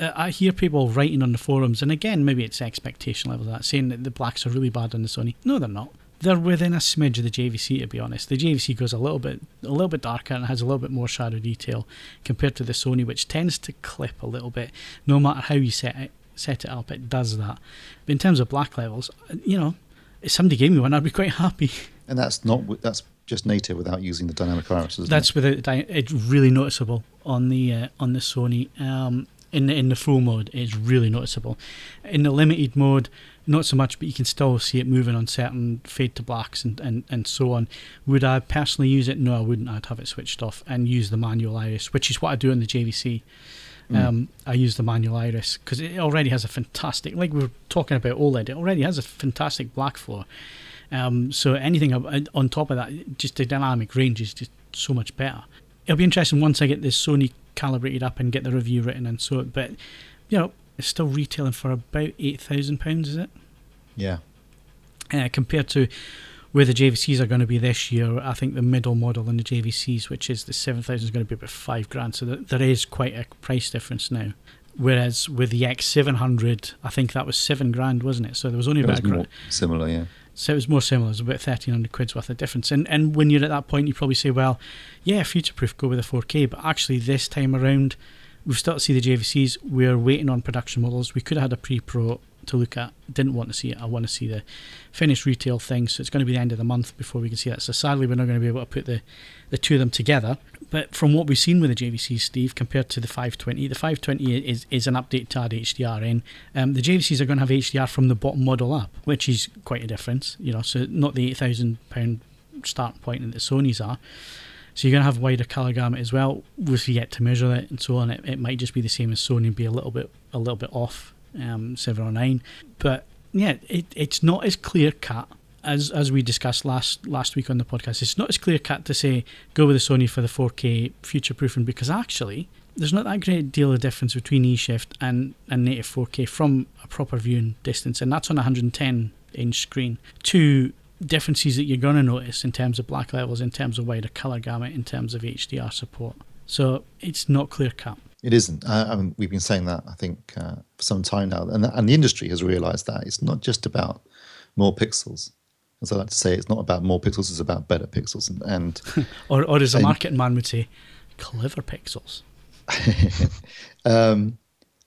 I hear people writing on the forums, and again, maybe it's expectation level that, saying that the blacks are really bad on the Sony. No, they're not. They're within a smidge of the JVC, to be honest. The JVC goes a little bit, a little bit darker and has a little bit more shadow detail compared to the Sony, which tends to clip a little bit. No matter how you set it, set it up, it does that. But in terms of black levels, you know, if somebody gave me one, I'd be quite happy. And that's not that's just native without using the dynamic iris. That's it? without it's really noticeable on the uh, on the Sony. Um, in the, in the full mode it's really noticeable. In the limited mode, not so much, but you can still see it moving on certain fade to blacks and, and, and so on. Would I personally use it? No, I wouldn't. I'd have it switched off and use the manual iris, which is what I do on the JVC. Mm. Um, I use the manual iris because it already has a fantastic, like we were talking about OLED, it already has a fantastic black floor. Um, so anything on top of that, just the dynamic range is just so much better. It'll be interesting once I get this Sony calibrated up and get the review written and so. But you know, it's still retailing for about eight thousand pounds, is it? Yeah. Uh, compared to where the JVCs are going to be this year, I think the middle model in the JVCs, which is the 7000, is going to be about five grand. So there is quite a price difference now. Whereas with the X700, I think that was seven grand, wasn't it? So there was only it about was similar, yeah. So it was more similar. It was about 1300 quid's worth of difference. And and when you're at that point, you probably say, well, yeah, future proof, go with a 4K. But actually, this time around, we've started to see the JVCs. We're waiting on production models. We could have had a pre pro to look at. Didn't want to see it. I want to see the finished retail thing. So it's going to be the end of the month before we can see that. So sadly, we're not going to be able to put the, the two of them together. But from what we've seen with the JVC, Steve, compared to the 520, the 520 is, is an update to add HDR in. Um, the JVCs are going to have HDR from the bottom model up, which is quite a difference. You know, so not the £8,000 start point that the Sony's are. So you're going to have wider color gamut as well. We've yet to measure it and so on. It, it might just be the same as Sony and be a little bit a little bit off um, seven or nine. But yeah, it, it's not as clear cut as as we discussed last last week on the podcast. It's not as clear cut to say go with the Sony for the 4K future proofing because actually there's not that great deal of difference between eShift and, and native 4K from a proper viewing distance, and that's on a 110 inch screen. Two differences that you're going to notice in terms of black levels, in terms of wider color gamut, in terms of HDR support. So it's not clear cut. It isn't. Uh, I mean, we've been saying that I think uh, for some time now, and and the industry has realised that it's not just about more pixels. As I like to say, it's not about more pixels; it's about better pixels. And, and or, or as a marketing man would say, clever pixels. um,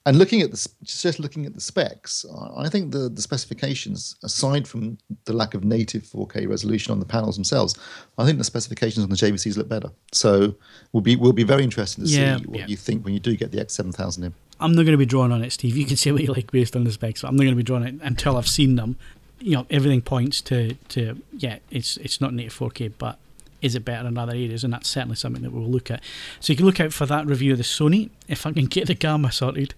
and looking at the just looking at the specs, I think the the specifications, aside from the lack of native 4K resolution on the panels themselves, I think the specifications on the JVCs look better. So we'll be we'll be very interested to yeah, see what yeah. you think when you do get the X7000 in. I'm not going to be drawn on it, Steve. You can say what you like based on the specs, but I'm not going to be drawn on it until I've seen them. You know, everything points to to yeah, it's it's not native 4K, but is it better in other areas? And that's certainly something that we'll look at. So you can look out for that review of the Sony. If I can get the Gamma sorted,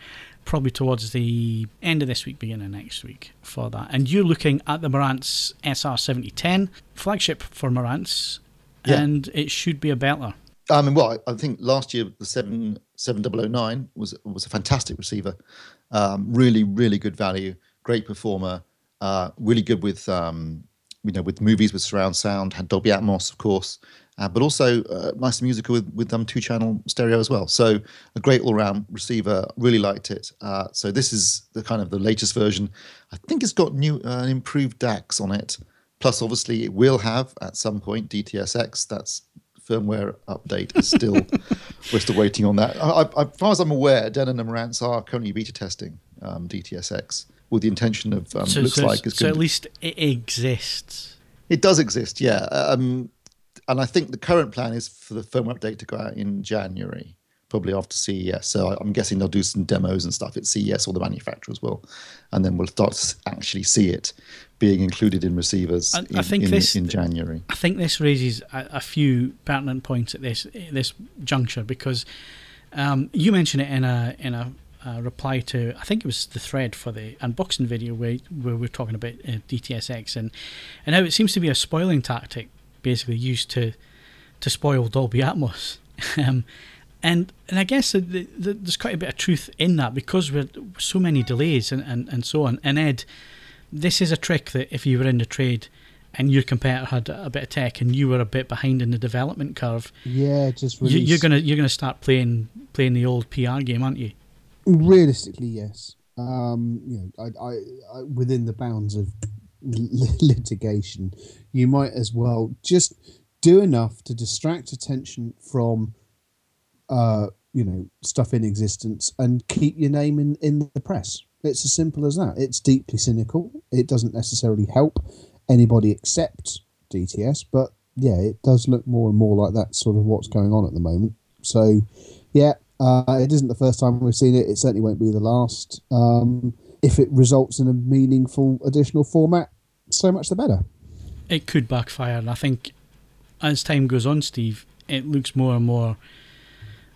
probably towards the end of this week, beginning of next week for that. And you're looking at the Marantz SR7010, flagship for Marantz, yeah. and it should be a better. I mean, well, I think last year the seven seven double oh nine was was a fantastic receiver, um, really really good value, great performer, uh, really good with um, you know with movies with surround sound, had Dolby Atmos of course, uh, but also uh, nice musical with with um, two channel stereo as well. So a great all round receiver. Really liked it. Uh, so this is the kind of the latest version. I think it's got new uh, improved DACs on it. Plus, obviously, it will have at some point DTSX. That's firmware update is still we're still waiting on that. I, I, as far as I'm aware, Denon and Marantz are currently beta testing um, DTSX with the intention of um, so, looks so, like it's so at least it exists. It does exist, yeah. Um, and I think the current plan is for the firmware update to go out in January, probably after CES. So I'm guessing they'll do some demos and stuff at CES, or the manufacturers will, and then we'll start to actually see it being included in receivers I, in, I think in, this, in January. I think this raises a, a, few pertinent points at this this juncture because um, you mentioned it in a in a uh, reply to I think it was the thread for the unboxing video where where we're talking about uh, DTSX and and how it seems to be a spoiling tactic basically used to to spoil Dolby Atmos. um, and and I guess the, the, there's quite a bit of truth in that because we're so many delays and, and, and so on. And Ed, this is a trick that if you were in the trade and your competitor had a bit of tech and you were a bit behind in the development curve, yeah, just release. you, are gonna you're gonna start playing playing the old PR game, aren't you? Realistically, yes. Um, you know, I, I, I within the bounds of litigation, you might as well just do enough to distract attention from, uh, you know, stuff in existence and keep your name in, in the press. It's as simple as that. It's deeply cynical. It doesn't necessarily help anybody except DTS, but yeah, it does look more and more like that's sort of what's going on at the moment. So, yeah, Uh, it isn't the first time we've seen it. It certainly won't be the last. Um, if it results in a meaningful additional format, so much the better. It could backfire, and I think as time goes on, Steve, it looks more and more.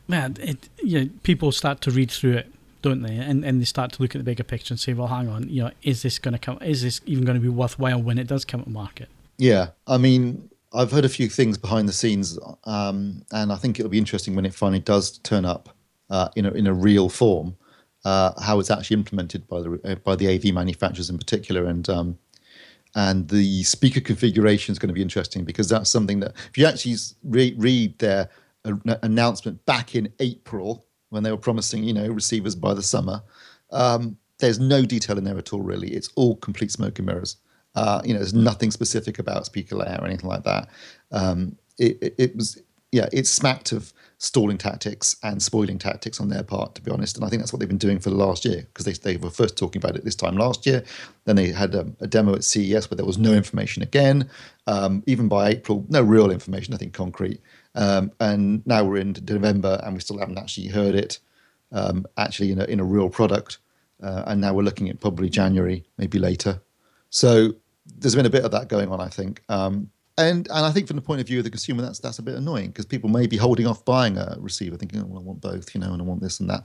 Man, it you know, people start to read through it, don't they? And and they start to look at the bigger picture and say, well, hang on, you know, is this going to come? Is this even going to be worthwhile when it does come to market? Yeah, I mean, I've heard a few things behind the scenes, um, and I think it'll be interesting when it finally does turn up uh, in a in a real form. Uh, how it's actually implemented by the uh, by the AV manufacturers in particular, and um, and the speaker configuration is going to be interesting because that's something that if you actually re- read their uh, announcement back in April when they were promising you know receivers by the summer, um, there's no detail in there at all. Really, it's all complete smoke and mirrors. Uh, you know, there's nothing specific about speaker layout or anything like that. Um, it, it, it was yeah, it smacked of stalling tactics and spoiling tactics on their part, to be honest. And I think that's what they've been doing for the last year because they, they were first talking about it this time last year. Then they had a, a demo at CES where there was no information again. Um, even by April, no real information, nothing concrete. Um, and now we're in November and we still haven't actually heard it um, actually in a, in a real product. Uh, and now we're looking at probably January, maybe later. So there's been a bit of that going on, I think. Um, and and I think from the point of view of the consumer, that's that's a bit annoying because people may be holding off buying a receiver, thinking, "Oh, well, I want both," you know, and I want this and that.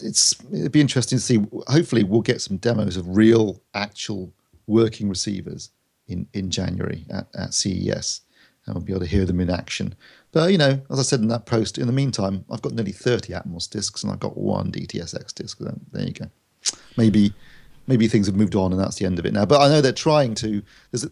It's it'd be interesting to see. Hopefully, we'll get some demos of real, actual working receivers in in January at, at CES, and we'll be able to hear them in action. But you know, as I said in that post, in the meantime, I've got nearly thirty Atmos discs and I've got one DTSX disc. There you go. Maybe maybe things have moved on and that's the end of it now. But I know they're trying to,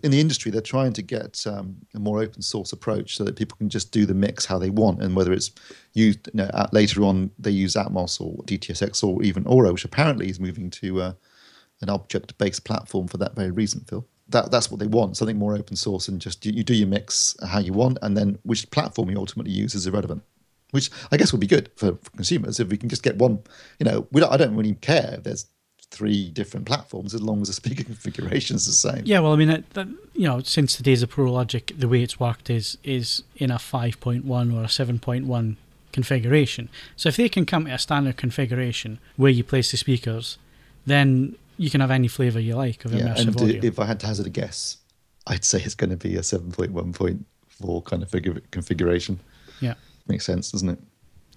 in the industry, they're trying to get um, a more open source approach so that people can just do the mix how they want. And whether it's used you know, later on, they use Atmos or DTSX or even Auro, which apparently is moving to uh, an object based platform for that very reason, Phil. That, that's what they want, something more open source and just you, you do your mix how you want, and then which platform you ultimately use is irrelevant which I guess would be good for, for, consumers if we can just get one. You know, we don't, I don't really care if there's three different platforms as long as the speaker configuration is the same. Yeah, well, I mean, you know, since the days of ProLogic, the way it's worked is is in a 5.1 or a 7.1 configuration. So if they can come to a standard configuration where you place the speakers, then you can have any flavor you like of yeah, immersive and audio. if I had to hazard a guess, I'd say it's going to be a 7.1.4 kind of figure, configuration. Yeah. Makes sense, doesn't it?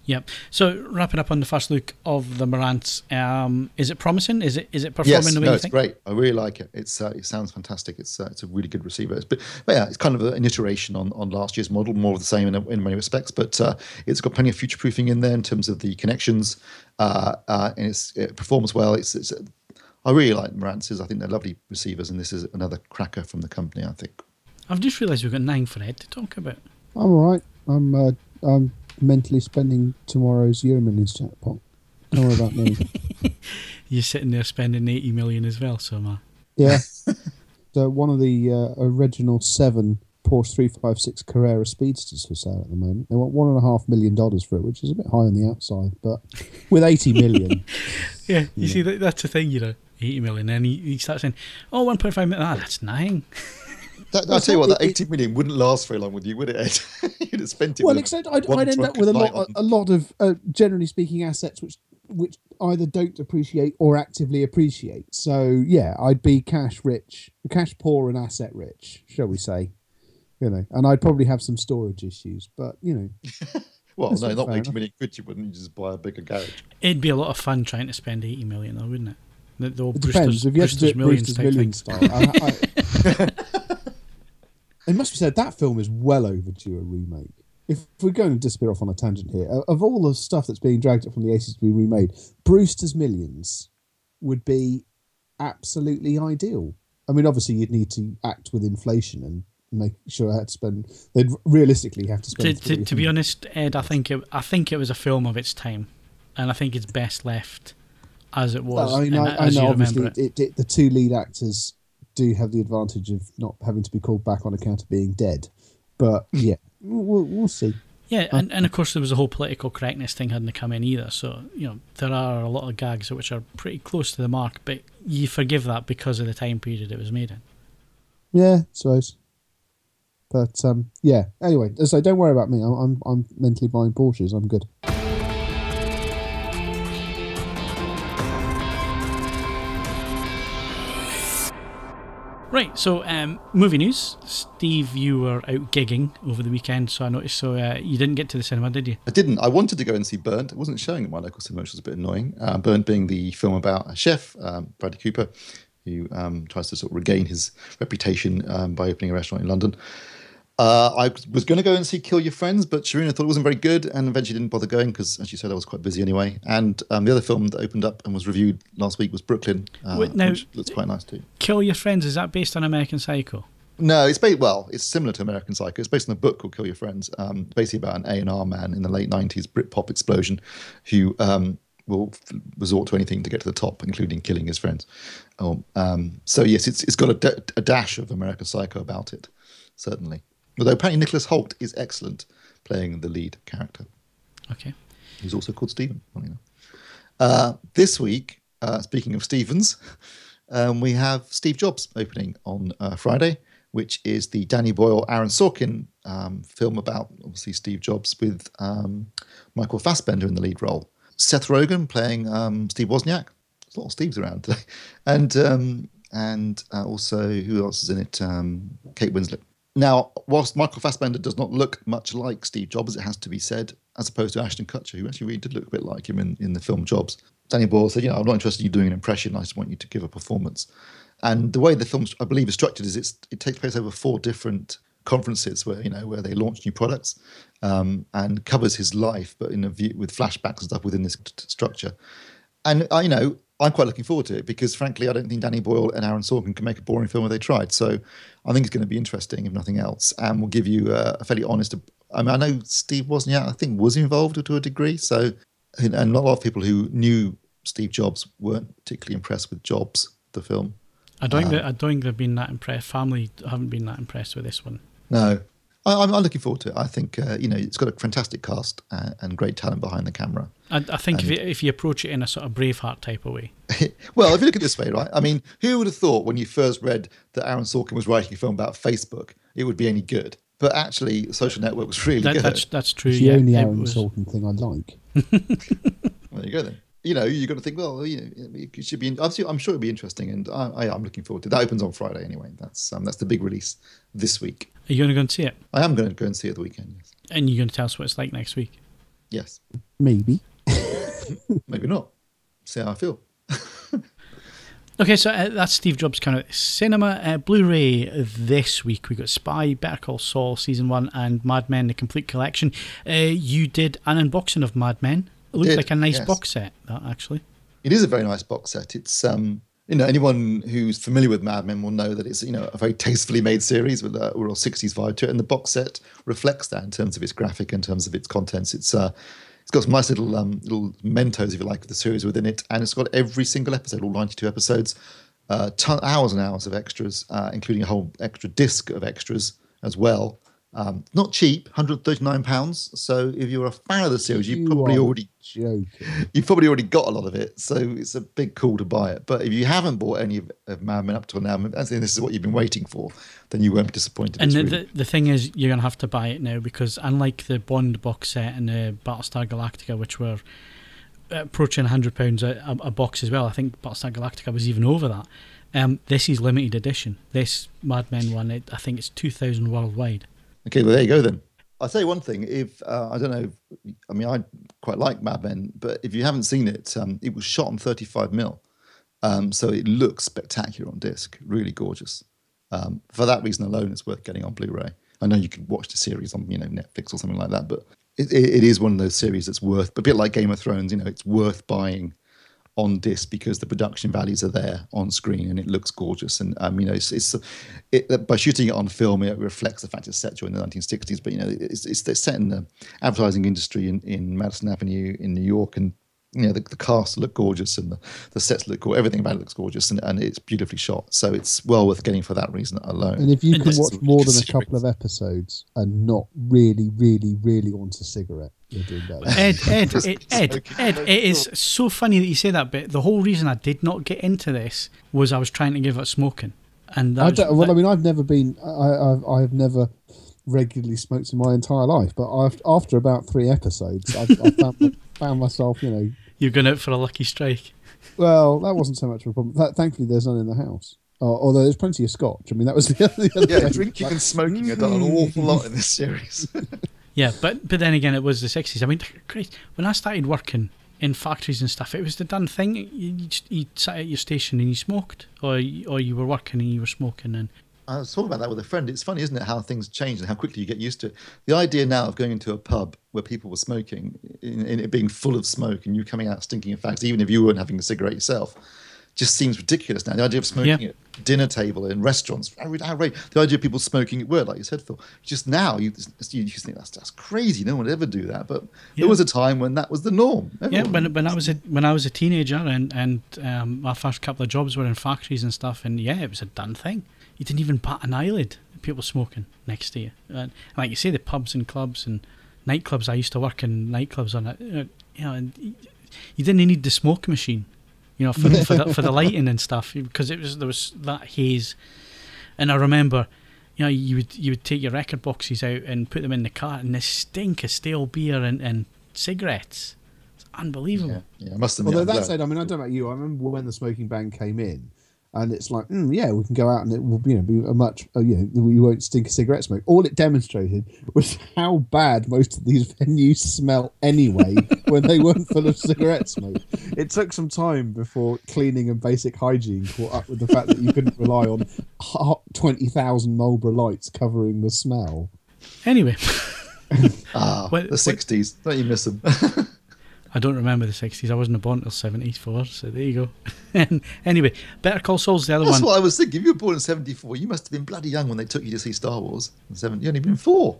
Yep. So wrapping up on the first look of the Marantz, um, is it promising? Is it is it performing yes, the way no, you it's think? great. I really like it. It's uh, it sounds fantastic. It's uh, it's a really good receiver. It's, but, but yeah, it's kind of an iteration on, on last year's model, more of the same in, in many respects. But uh, it's got plenty of future proofing in there in terms of the connections, uh, uh, and it's, it performs well. It's, it's I really like Marantz's. I think they're lovely receivers, and this is another cracker from the company. I think. I've just realised we've got nine for Ed to talk about. I'm all right. I'm uh, I'm mentally spending tomorrow's Euro jackpot. Don't worry about me. You're sitting there spending 80 million as well, so man. Yeah. so one of the uh, original seven Porsche 356 Carrera Speedsters for sale at the moment. They want one and a half million dollars for it, which is a bit high on the outside, but with 80 million. yeah, you see, that, that's the thing, you know, 80 million. And he, he starts saying, oh, 1.5 million. Ah, that's nine. That, I'll tell you what, that it- 80 million wouldn't last very long with you, would it, Ed? You'd have spent it. well, with a except I'd, I'd end up with a lot, on- a lot of, uh, generally speaking, assets which which either don't appreciate or actively appreciate. So yeah, I'd be cash rich, cash poor and asset rich, shall we say? You know, and I'd probably have some storage issues, but you know, Well, no, not not fair 80 enough. million quid. You wouldn't. You just buy a bigger garage. It'd be a lot of fun trying to spend 80 million, though, wouldn't it? The, the old It Brewster's, depends. If you had to do Brewster's Millions Brewster's type Million thing. style, I, I, it must be said that film is well overdue a remake. If we're going to disappear off on a tangent here, of- all the stuff that's being dragged up from the 80s to be remade, Brewster's Millions would be absolutely ideal. I mean, obviously, you'd need to act with inflation and make sure I had to spend. They'd realistically have to To, spend. to, to be honest, Ed, I think it, I think it was a film of its time, and I think it's best left as it was, Well, I mean, I, I know obviously it. it, it, the two lead actors do have the advantage of not having to be called back on account of being dead. But yeah, we'll, we'll see. Yeah, and, and of course there was a whole political correctness thing hadn't come in either. So you know there are a lot of gags which are pretty close to the mark, but you forgive that because of the time period it was made in. Yeah, I suppose. But um, yeah. Anyway, so don't worry about me. I'm I'm, I'm mentally buying Porsches. I'm good. Right, so um, movie news. Steve, you were out gigging over the weekend, so I noticed. So uh, you didn't get to the cinema, did you? I didn't. I wanted to go and see Burnt. It wasn't showing at my local cinema, which was a bit annoying. Uh, Burnt being the film about a chef, um, Bradley Cooper, who um, tries to sort of regain his reputation um, by opening a restaurant in London. Uh, I was going to go and see Kill Your Friends, but Sharina thought it wasn't very good and eventually didn't bother going because, as she said, I was quite busy anyway. And um, the other film that opened up and was reviewed last week was Brooklyn, uh, Wait, now- which looks quite nice too. Kill Your Friends, is that based on American Psycho? No, it's based well. It's similar to American Psycho. It's based on a book called Kill Your Friends. Um, basically about an A and R man in the late nineties Britpop explosion, who um, will f- resort to anything to get to the top, including killing his friends. Oh, um, so yes, it's it's got a, da- a dash of American Psycho about it, certainly. Although apparently Nicholas Hoult is excellent playing the lead character. Okay. He's also called Stephen. funny enough. Uh, this week, uh, speaking of Stevens, um, we have Steve Jobs opening on uh, Friday, which is the Danny Boyle, Aaron Sorkin um, film about obviously Steve Jobs with um, Michael Fassbender in the lead role. Seth Rogen playing um, Steve Wozniak. There's a lot of Steves around today, and um, and uh, also who else is in it? Um, Kate Winslet. Now, whilst Michael Fassbender does not look much like Steve Jobs, it has to be said, as opposed to Ashton Kutcher, who actually really did look a bit like him in, in the film Jobs. Danny Boyle said, you know, I'm not interested in you doing an impression, I just want you to give a performance. And the way the film, I believe, is structured is it takes place over four different conferences where, you know, where they launch new products um, and covers his life, but in a view with flashbacks and stuff within this t- structure. And I, you know, I'm quite looking forward to it because, frankly, I don't think Danny Boyle and Aaron Sorkin can make a boring film if they tried. So, I think it's going to be interesting, if nothing else, and will give you uh, a fairly honest. I mean, I know Steve Wozniak, I think, was involved to a degree. So, and a lot of people who knew Steve Jobs weren't particularly impressed with Jobs, the film. I don't think that, I don't think they've been that impressed. Family haven't been that impressed with this one. No, I, I'm, I'm looking forward to it. I think uh, you know it's got a fantastic cast uh, and great talent behind the camera. I, I think if you, if you approach it in a sort of Braveheart type of way, well, if you look at this way, right? I mean, who would have thought when you first read that Aaron Sorkin was writing a film about Facebook, it would be any good? But actually, Social Network was really that, good. that's that's true. It's the yeah, only Aaron was- Sorkin thing I like. There you go then. You know, you've got to think. Well, you know, it should be. I'm sure I'm sure it'll be interesting, and I, I, I'm looking forward to it. That opens on Friday anyway. That's um, that's the big release this week. Are you going to go and see it? I am going to go and see it the weekend. Yes, And you're going to tell us what it's like next week? yes. Maybe. maybe not. See how I feel. Okay, so uh, that's Steve Jobs' kind of cinema. Uh, Blu-ray this week we got Spy, Better Call Saul season one, and Mad Men: The Complete Collection. Uh, you did an unboxing of Mad Men. It looks Did, like a nice yes. box set. That actually. It is a very nice box set. It's um, you know, anyone who's familiar with Mad Men will know that it's you know a very tastefully made series with a real '60s vibe to it, and the box set reflects that in terms of its graphic, in terms of its contents. It's uh, it's got some nice little um, little mementos, if you like, of the series within it, and it's got every single episode, all 92 episodes, uh, ton, hours and hours of extras, uh, including a whole extra disc of extras as well. Um, not cheap, 139 pounds. So if you're a fan of the series, you, you probably already joking. you've probably already got a lot of it, so it's a big call to buy it. But if you haven't bought any of, of Mad Men up till now, and this is what you've been waiting for, then you won't be disappointed. And the, really- the the thing is, you're gonna have to buy it now because unlike the Bond box set and the Battlestar Galactica, which were approaching hundred pounds a, a, box as well, I think Battlestar Galactica was even over that. Um, this is limited edition. This Mad Men one, it, I think it's two thousand worldwide. Okay, well there you go then. Tell you one thing. If uh, I don't know, I mean, I quite like Mad Men, but if you haven't seen it, um, it was shot on 35 mil, um, so it looks spectacular on disc. Really gorgeous. Um, for that reason alone, it's worth getting on Blu-ray. I know you can watch the series on you know Netflix or something like that, but it, it, it is one of those series that's worth a bit like Game of Thrones. You know, it's worth buying on disc because the production values are there on screen and it looks gorgeous. And um, you know, it's, it's it, by shooting it on film, it reflects the fact it's set during the 1960s. But you know, it's, it's, it's set in the advertising industry in, in Madison Avenue in New York, and you know, the, the cast look gorgeous and the, the sets look cool. Everything about it looks gorgeous and, and it's beautifully shot. So it's well worth getting for that reason alone. And if you And can watch more than a couple of episodes and not really, really, really want a cigarette, you're doing better. Ed, Ed, Ed, Ed, Ed, it is so funny that you say that. But the whole reason I did not get into this was I was trying to give up smoking, and that I was- don't, well, that- I mean, I've never been, I, I've, I've never regularly smoked in my entire life, but I've, after about three episodes, I've, I found, found myself, you know, you're going out for a lucky strike. well, that wasn't so much of a problem. That, thankfully, there's none in the house. Oh, although there's plenty of scotch. I mean, that was the other. The other Yeah, thing. drinking and smoking are done an awful lot in this series. Yeah, but but then again, it was the sixties. I mean, Christ, when I started working in factories and stuff, it was the done thing. You, you, you sat at your station and you smoked, or or you were working and you were smoking, and I was talking about that with a friend. It's funny, isn't it, how things change and how quickly you get used to it. The idea now of going into a pub where people were smoking, in, in it being full of smoke, and you coming out stinking of fags, even if you weren't having a cigarette yourself, just seems ridiculous now. The idea of smoking Yeah. at dinner table in restaurants, outrage. The idea of people smoking at work, like you said, Phil, just now you, you just think that's that's crazy. No one would ever do that. But Yeah. there was a time when that was the norm. yeah. When when I was a when I was a teenager and and um, my first couple of jobs were in factories and stuff, and yeah, it was a done thing. You didn't even bat an eyelid. People smoking next to you, and like you say, the pubs and clubs and nightclubs. I used to work in nightclubs on it. uh, You know, and you didn't need the smoke machine, you know, for for the, for the lighting and stuff because it was there was that haze. And I remember, you know, you would you would take your record boxes out and put them in the car, and the stink of stale beer and, and cigarettes. It's unbelievable. yeah, yeah, I must have. Although that said, I mean, I don't know about you. I remember when the smoking ban came in, and it's like, mm, yeah, we can go out and it will, you know, be a much, uh, you know, we won't stink of cigarette smoke. All it demonstrated was how bad most of these venues smell anyway when they weren't full of cigarette smoke. It took some time before cleaning and basic hygiene caught up with the fact that you couldn't rely on hot twenty thousand Marlboro lights covering the smell. Anyway, ah, Well, the 60s. Don't you miss them? I don't remember the sixties. I wasn't born until seventy four, so there you go. anyway, Better Call Saul's the other That's one. That's what I was thinking. If you were born in 74, you must have been bloody young when they took you to see Star Wars. In 70, you only been four.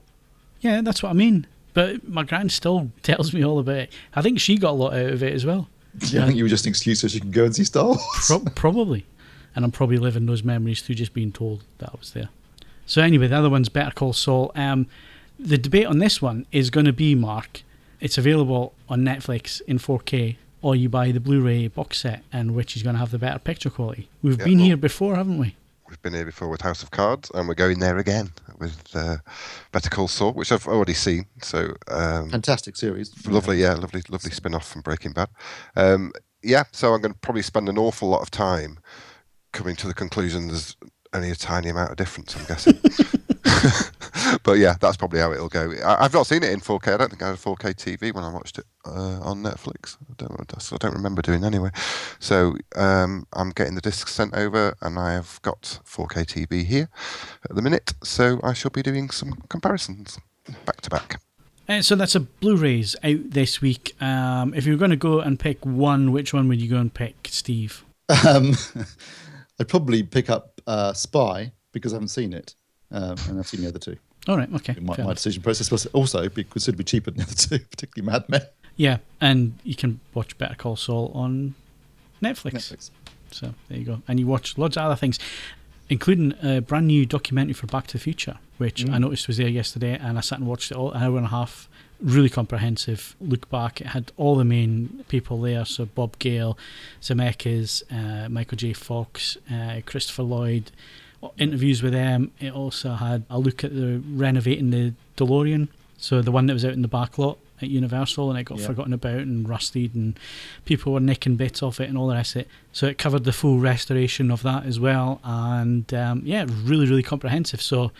Yeah, that's what I mean. But my gran still tells me all about it. I think she got a lot out of it as well. Yeah, I think you were just an excuse so she can go and see Star Wars. Pro- probably. And I'm probably living those memories through just being told that I was there. So anyway, the other one's Better Call Saul. Um, the debate on this one is going to be, Mark, it's available on Netflix in 4K, or you buy the Blu-ray box set, and which is going to have the better picture quality. We've Yeah, been well- here before, haven't we? We've been here before with House of Cards, and we're going there again with uh, Better Call Saul, which I've already seen. So um, Fantastic series. lovely, yeah, lovely, lovely spin-off from Breaking Bad. Um, yeah, so I'm going to probably spend an awful lot of time coming to the conclusion there's only a tiny amount of difference. I'm guessing. but yeah, that's probably how it'll go. I, I've not seen it in 4K. I don't think I had a 4K TV when I watched it uh, on Netflix. I don't, I don't remember doing anyway. So um, I'm getting the discs sent over, and I have got 4K TV here at the minute. So I shall be doing some comparisons back to back. Uh, so that's a Blu-rays out this week. Um, if you were going to go and pick one, which one would you go and pick, Steve? Um, I'd probably pick up uh, Spy because I haven't seen it. Um, and I've seen the other two. All right, okay. My, my decision process was also because it would be considerably cheaper than the other two, particularly Mad Men. Yeah, and you can watch Better Call Saul on Netflix. Netflix. So there you go. And you watch lots of other things, including a brand new documentary for Back to the Future, which I noticed was there yesterday, and I sat and watched it all an hour and a half. Really comprehensive look back. It had all the main people there, so Bob Gale, Zemeckis, uh, Michael J. Fox, uh, Christopher Lloyd, interviews with them. It also had a look at the renovating the DeLorean, so the one that was out in the back lot at Universal, and it got Yeah. forgotten about and rusted, and people were nicking bits off it and all the rest of it. So it covered the full restoration of that as well, and um, yeah, really, really comprehensive. So.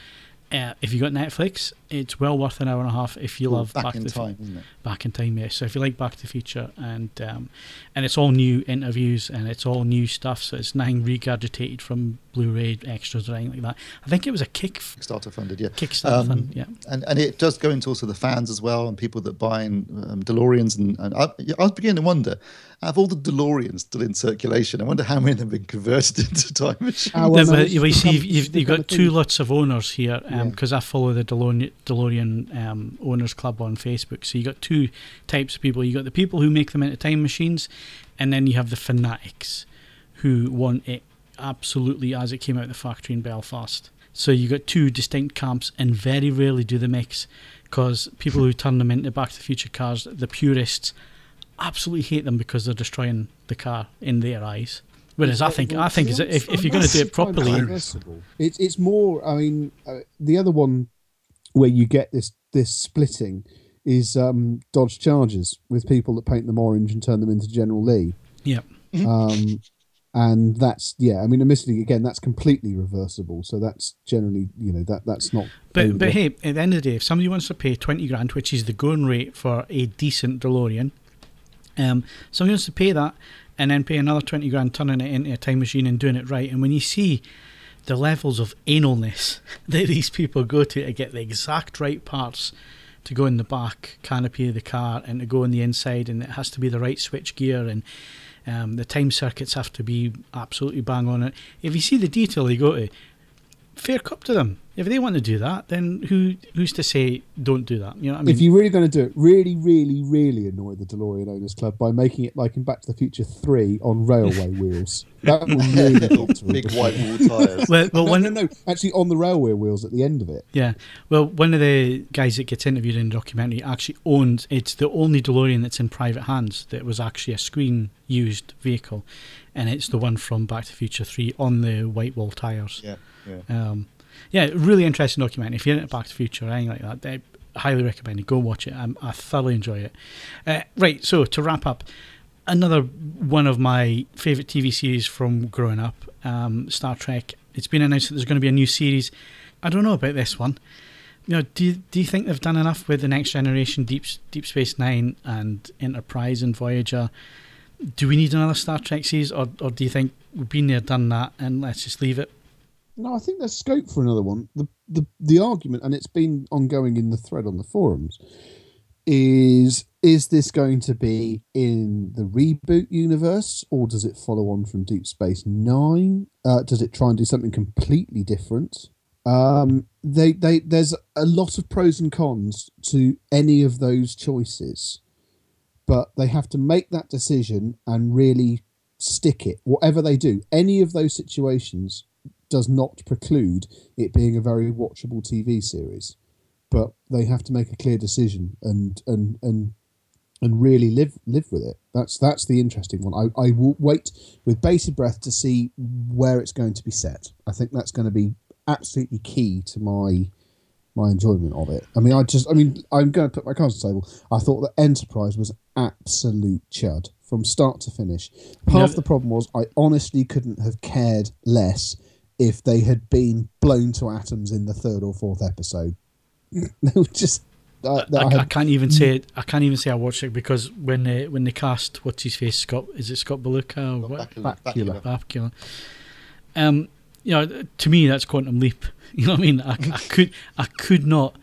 Uh, if you got Netflix, it's well worth an hour and a half if you love Back, Back, in to the Fu- time, isn't it? Back in Time, yes. So if you like Back to the Future, and um, and it's all new interviews and it's all new stuff, so it's nothing regurgitated from Blu-ray extras or anything like that. I think it was a kick Kickstarter funded, yeah. Kickstarter Um, fund, yeah. And and it does go into also the fans as well and people that buy in um, DeLoreans. And, and I, I was beginning to wonder, out of all the DeLoreans still in circulation, I wonder how many of them have been converted into time machines. Ah, well, Yeah, no, but you see, you've, you've, you've got two lots of owners here Yeah. because I follow the DeLorean, DeLorean um, Owners Club on Facebook. So you got two types of people. You got the people who make them into time machines, and then you have the fanatics who want it absolutely as it came out of the factory in Belfast. So you got two distinct camps, and very rarely do they mix, because people who turn them into Back to the Future cars, the purists, absolutely hate them because they're destroying the car in their eyes. Whereas I think I think is if, if you're going to do it properly, it's it's more. I mean, uh, the other one where you get this this splitting is um, Dodge Chargers with people that paint them orange and turn them into General Lee. yeah, Um, and that's yeah. I mean, admittedly, again, that's completely reversible. So that's generally you know that that's not. But but hey, at the end of the day, if somebody wants to pay twenty grand, which is the going rate for a decent DeLorean, um, somebody wants to pay that and then pay another twenty grand turning it into a time machine and doing it right. And when you see the levels of analness that these people go to to get the exact right parts to go in the back canopy of the car and to go on the inside, and it has to be the right switch gear and um, the time circuits have to be absolutely bang on it. If you see the detail they go to, fair cup to them. If they want to do that, then who who's to say don't do that? You know what I mean? If you're really going to do it, really, really, really annoy the DeLorean Owners Club by making it like in Back to the Future 3 on railway wheels. That would really talk to Big white wall tyres. well, well, no, one, no, no, actually on the railway wheels at the end of it. Yeah. Well, one of the guys that gets interviewed in the documentary actually owns it's the only DeLorean that's in private hands that was actually a screen used vehicle. And it's the one from Back to the Future 3 on the white wall tyres. Yeah, yeah. Um, yeah, really interesting documentary. If you're into Back to the Future or anything like that, I highly recommend it. Go watch it. I, I thoroughly enjoy it. Uh, right, so to wrap up, another one of my favourite TV series from growing up, um, Star Trek. It's been announced that there's going to be a new series. I don't know about this one. You know, do you, do you think they've done enough with the Next Generation, Deep Deep Space Nine, and Enterprise and Voyager? Do we need another Star Trek series, or, or do you think we've been there, done that, and let's just leave it? No, I think there's scope for another one. The the the argument, and it's been ongoing in the thread on the forums, is is this going to be in the reboot universe, or does it follow on from Deep Space Nine? Uh, does it try and do something completely different? Um, they they there's a lot of pros and cons to any of those choices, but they have to make that decision and really stick it. Whatever they do, any of those situations does not preclude it being a very watchable TV series, but they have to make a clear decision and and and and really live live with it. That's that's the interesting one. I, I will wait with bated breath to see where it's going to be set. I think that's going to be absolutely key to my my enjoyment of it. I mean, I just, I mean, I'm going to put my cards on the table. I thought that Enterprise was absolute chud from start to finish. Half No. the problem was I honestly couldn't have cared less if they had been blown to atoms in the third or fourth episode. they were just. I, I I had, can't even say it. I can't even say I watched it because when they when they cast what's his face Scott is it Scott Beluga or what Bakula- Bakula. Um, you know, to me that's quantum leap. You know what I mean? I, I could I could not,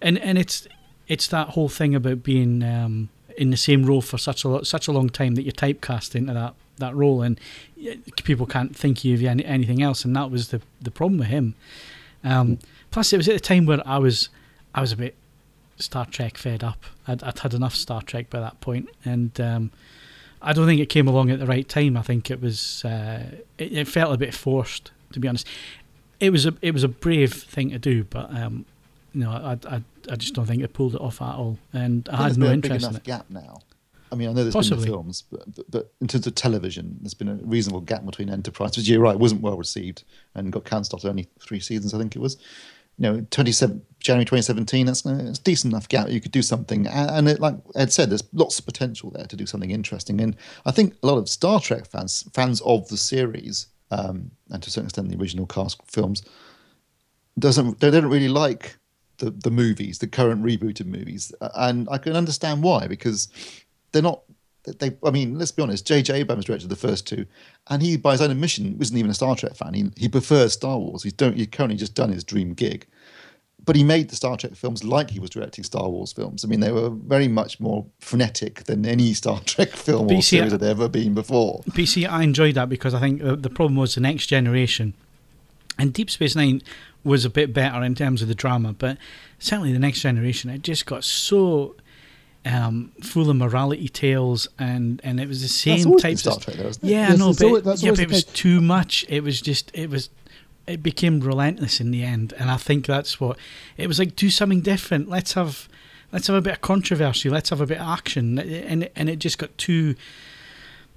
and and it's it's that whole thing about being um, in the same role for such a such a long time that you're typecast into that that role, and people can't think of you any, anything else, and that was the the problem with him. Um, plus, it was at a time where I was I was a bit Star Trek fed up. I'd, I'd had enough Star Trek by that point, and um, I don't think it came along at the right time. I think it was uh, it, it felt a bit forced, to be honest. It was a it was a brave thing to do, but um, you know, I, I I just don't think it pulled it off at all, and I, I had no been a big interest in enough it. gap now. I mean, I know there's Possibly. been films, but, but in terms of television, there's been a reasonable gap between Enterprise, which you're right wasn't well received and got cancelled after only three seasons, I think it was. You know, 27 January 2017. That's it's a decent enough gap. You could do something, and, and it, like Ed said, there's lots of potential there to do something interesting. And I think a lot of Star Trek fans, fans of the series, um, and to a certain extent the original cast films, doesn't they don't really like the the movies, the current rebooted movies, uh, and I can understand why because they're not. They, I mean, let's be honest. J.J. Abrams directed the first two, and he, by his own admission, wasn't even a Star Trek fan. He, he prefers Star Wars. He's don't. He's currently just done his dream gig, but he made the Star Trek films like he was directing Star Wars films. I mean, they were very much more frenetic than any Star Trek film But or series had ever been before. See, I enjoyed that because I think the, the problem was the next generation, and Deep Space Nine was a bit better in terms of the drama, but certainly the next generation, it just got so um, full of morality tales, and and it was the same types Star of Trek, though, yeah, Yes, no, but, always- yeah, but it was too much. It was just it was. It became relentless in the end, and I think that's what it was like. Do something different. Let's have, let's have a bit of controversy. Let's have a bit of action, and it- and it just got too.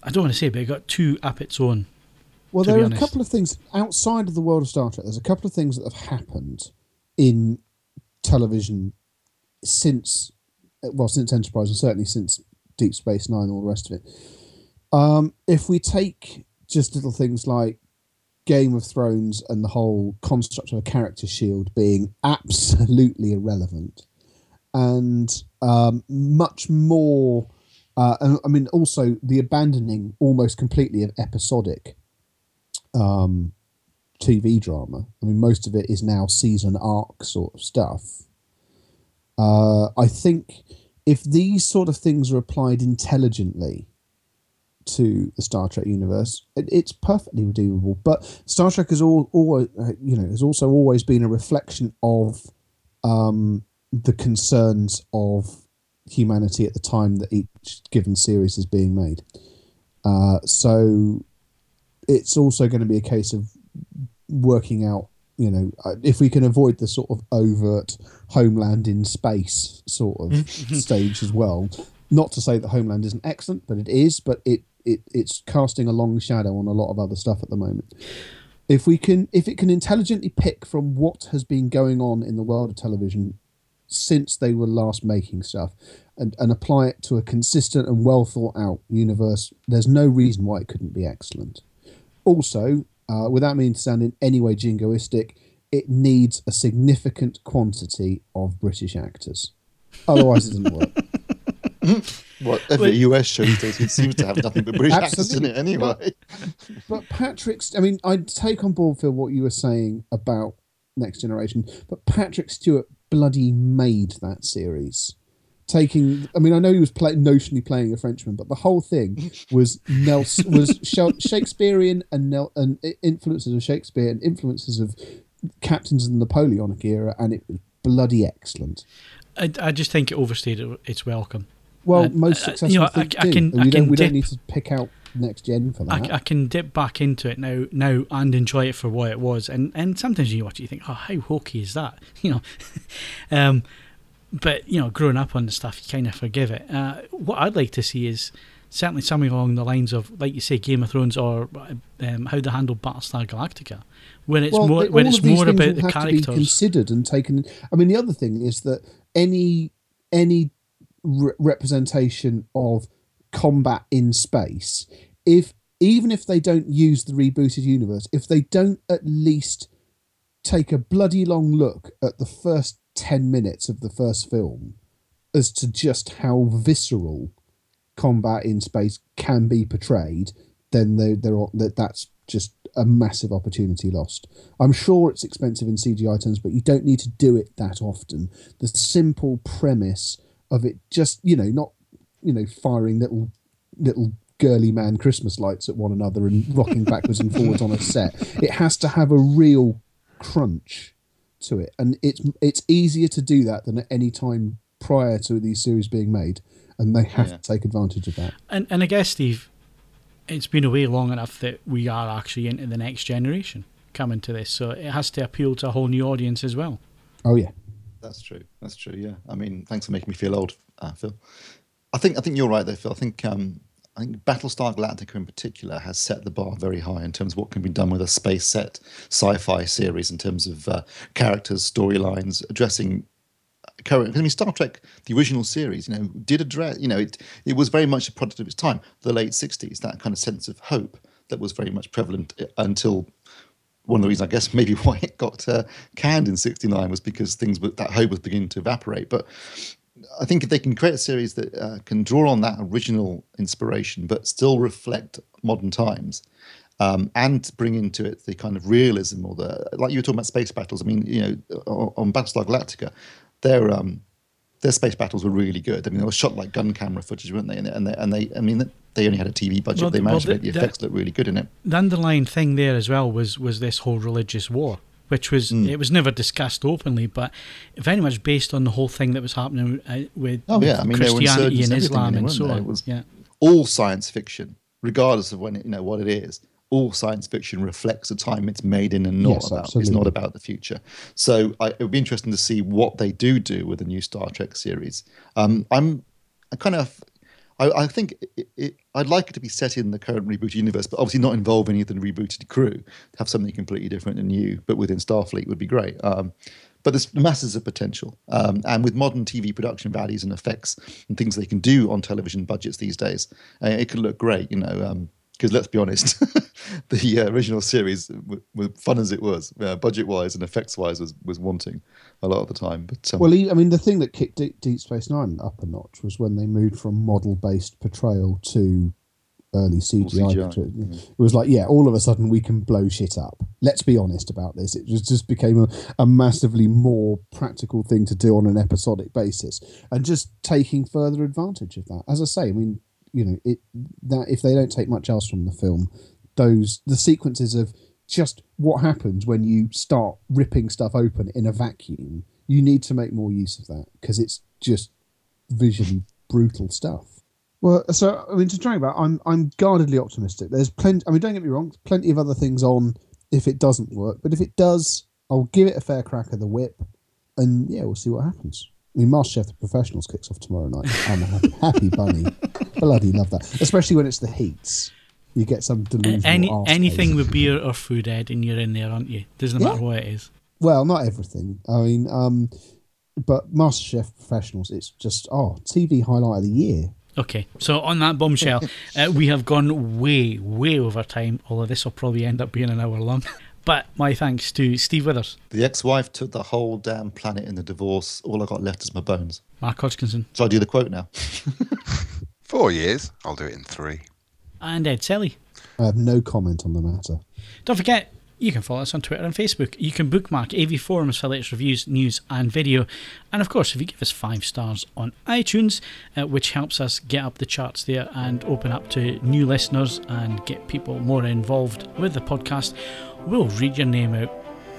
I don't want to say, but it got too up its own. Well, there are honest. a couple of things outside of the world of Star Trek. There's a couple of things that have happened in television since, well, since Enterprise and certainly since Deep Space Nine and all the rest of it. Um, if we take just little things like Game of Thrones and the whole construct of a character shield being absolutely irrelevant, and um, much more. Uh, and I mean, also the abandoning almost completely of episodic um, TV drama. I mean, most of it is now season arc sort of stuff. Uh, I think if these sort of things are applied intelligently to the Star Trek universe, it, it's perfectly redeemable. But Star Trek has all, always, uh, you know, has also always been a reflection of um, the concerns of humanity at the time that each given series is being made. Uh, so it's also going to be a case of working out, you know, uh, if we can avoid the sort of overt homeland in space sort of stage as well. Not to say that Homeland isn't excellent, but it is. But it, it it's casting a long shadow on a lot of other stuff at the moment. If we can, if it can intelligently pick from what has been going on in the world of television since they were last making stuff, and, and apply it to a consistent and well thought out universe, there's no reason why it couldn't be excellent. Also, uh, without meaning to sound in any way jingoistic, it needs a significant quantity of British actors. Otherwise, it doesn't work. What every US show these days it seems to have nothing but British actors in it anyway. But Patrick's, I mean, I take on board, Phil, what you were saying about Next Generation, but Patrick Stewart bloody made that series. Taking, I mean, I know he was play, notionally playing a Frenchman, but the whole thing was Nelson was Shakespearean and, Nel, and influences of Shakespeare and influences of captains of the Napoleonic era, and it was bloody excellent. I, I just think it overstayed its welcome. Well, Uh, most uh, successful you know, I- things I do. can- we I don't, can we don't need to pick out next gen for that. I, I can dip back into it now, now and enjoy it for what it was. And and sometimes you watch it, you think, oh, how hokey is that? You know, um, but you know, growing up on the stuff, you kind of forgive it. Uh, what I'd like to see is certainly something along the lines of, like you say, Game of Thrones, or um, how they handle Battlestar Galactica, when it's well, more when it's more about the to characters. considered and taken. I mean, the other thing is that any any re- representation of combat in space, if even if they don't use the rebooted universe, if they don't at least take a bloody long look at the first ten minutes of the first film as to just how visceral combat in space can be portrayed, then they, they're that that's just a massive opportunity lost. I'm sure it's expensive in CGI terms, but you don't need to do it that often. The simple premise of it, just you know, not you know, firing little little girly man Christmas lights at one another and rocking backwards and forwards on a set. It has to have a real crunch to it, and it's it's easier to do that than at any time prior to these series being made, and they have Yeah. to take advantage of that. And and I guess Steve, it's been away long enough that we are actually into the next generation coming to this, so it has to appeal to a whole new audience as well. Oh yeah, That's true. That's true. Yeah. I mean, thanks for making me feel old, uh, Phil. I think I think you're right though, Phil. I think um, I think Battlestar Galactica in particular has set the bar very high in terms of what can be done with a space set sci-fi series in terms of uh, characters, storylines, addressing current. I mean, Star Trek, the original series, you know, did address. You know, it it was very much a product of its time, the late '60s. That kind of sense of hope that was very much prevalent uh, until one of the reasons, I guess, maybe why it got uh, canned in '69 was because things were, that hope was beginning to evaporate. But I think if they can create a series that uh, can draw on that original inspiration, but still reflect modern times, um, and bring into it the kind of realism or the like you were talking about space battles. I mean, you know, on, Battlestar Galactica, their um, their space battles were really good. I mean, they were shot like gun camera footage, weren't they? And they, and they, and they I mean, they only had a TV budget. Well, they managed well, to make the the- effects look really good in it. The underlying thing there as well was was this whole religious war, which was Mm. it was never discussed openly, but very much based on the whole thing that was happening uh, with, Oh, yeah. I mean, Christianity and Islam and so on. Was- yeah. all science fiction, regardless of when it, you know what it is, all science fiction reflects the time it's made in and not Yes, about. It's not about the future. So I, it would be interesting to see what they do do with the new Star Trek series. Um, I'm I kind of. I, I think it, it, I'd like it to be set in the current rebooted universe, but obviously not involve any of the rebooted crew. Have something completely different and new, but within Starfleet would be great. Um, but there's masses of potential. Um, and with modern TV production values and effects and things they can do on television budgets these days, uh, it could look great. You know, um, Because let's be honest, the uh, original series, w- w- fun as it was, uh, budget wise and effects wise, was, was wanting a lot of the time. But um, Well, I mean, the thing that kicked Deep, Deep Space Nine up a notch was when they moved from model-based portrayal to early CGI. CGI, yeah. It was like, yeah, all of a sudden we can blow shit up. Let's be honest about this. It just, just became a, a massively more practical thing to do on an episodic basis, and just taking further advantage of that. As I say, I mean, you know, it that if they don't take much else from the film, those the sequences of just what happens when you start ripping stuff open in a vacuum. You need to make more use of that because it's just visually brutal stuff. Well, so I mean, to drag about, I'm I'm guardedly optimistic. There's plenty. I mean, don't get me wrong. Plenty of other things on if it doesn't work, but if it does, I'll give it a fair crack of the whip, and yeah, we'll see what happens. I mean, MasterChef the Professionals kicks off tomorrow night. I'm a happy, happy bunny. Bloody love that, especially when it's the heats. You get some delusional. Any anything with beer or food, Ed, and you're in there, aren't you? Doesn't matter Yeah. what it is. Well, not everything. I mean, um, but MasterChef Professionals, it's just oh, TV highlight of the year. Okay, so on that bombshell, uh, we have gone way, way over time. Although this will probably end up being an hour long. But my thanks to Steve Withers, the ex wife took the whole damn planet in the divorce. All I got left is my bones. Mark Hodgkinson, Shall I do the quote now? Four years. I'll do it in three. and Ed Selley. I have no comment on the matter. Don't forget, you can follow us on Twitter and Facebook. You can bookmark AV Forums for latest reviews, news, and video. And of course, if you give us five stars on iTunes, uh, which helps us get up the charts there and open up to new listeners and get people more involved with the podcast, we'll read your name out.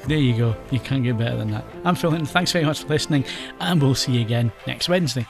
There you go. You can't get better than that. I'm Phil Hinton. Thanks very much for listening, and we'll see you again next Wednesday.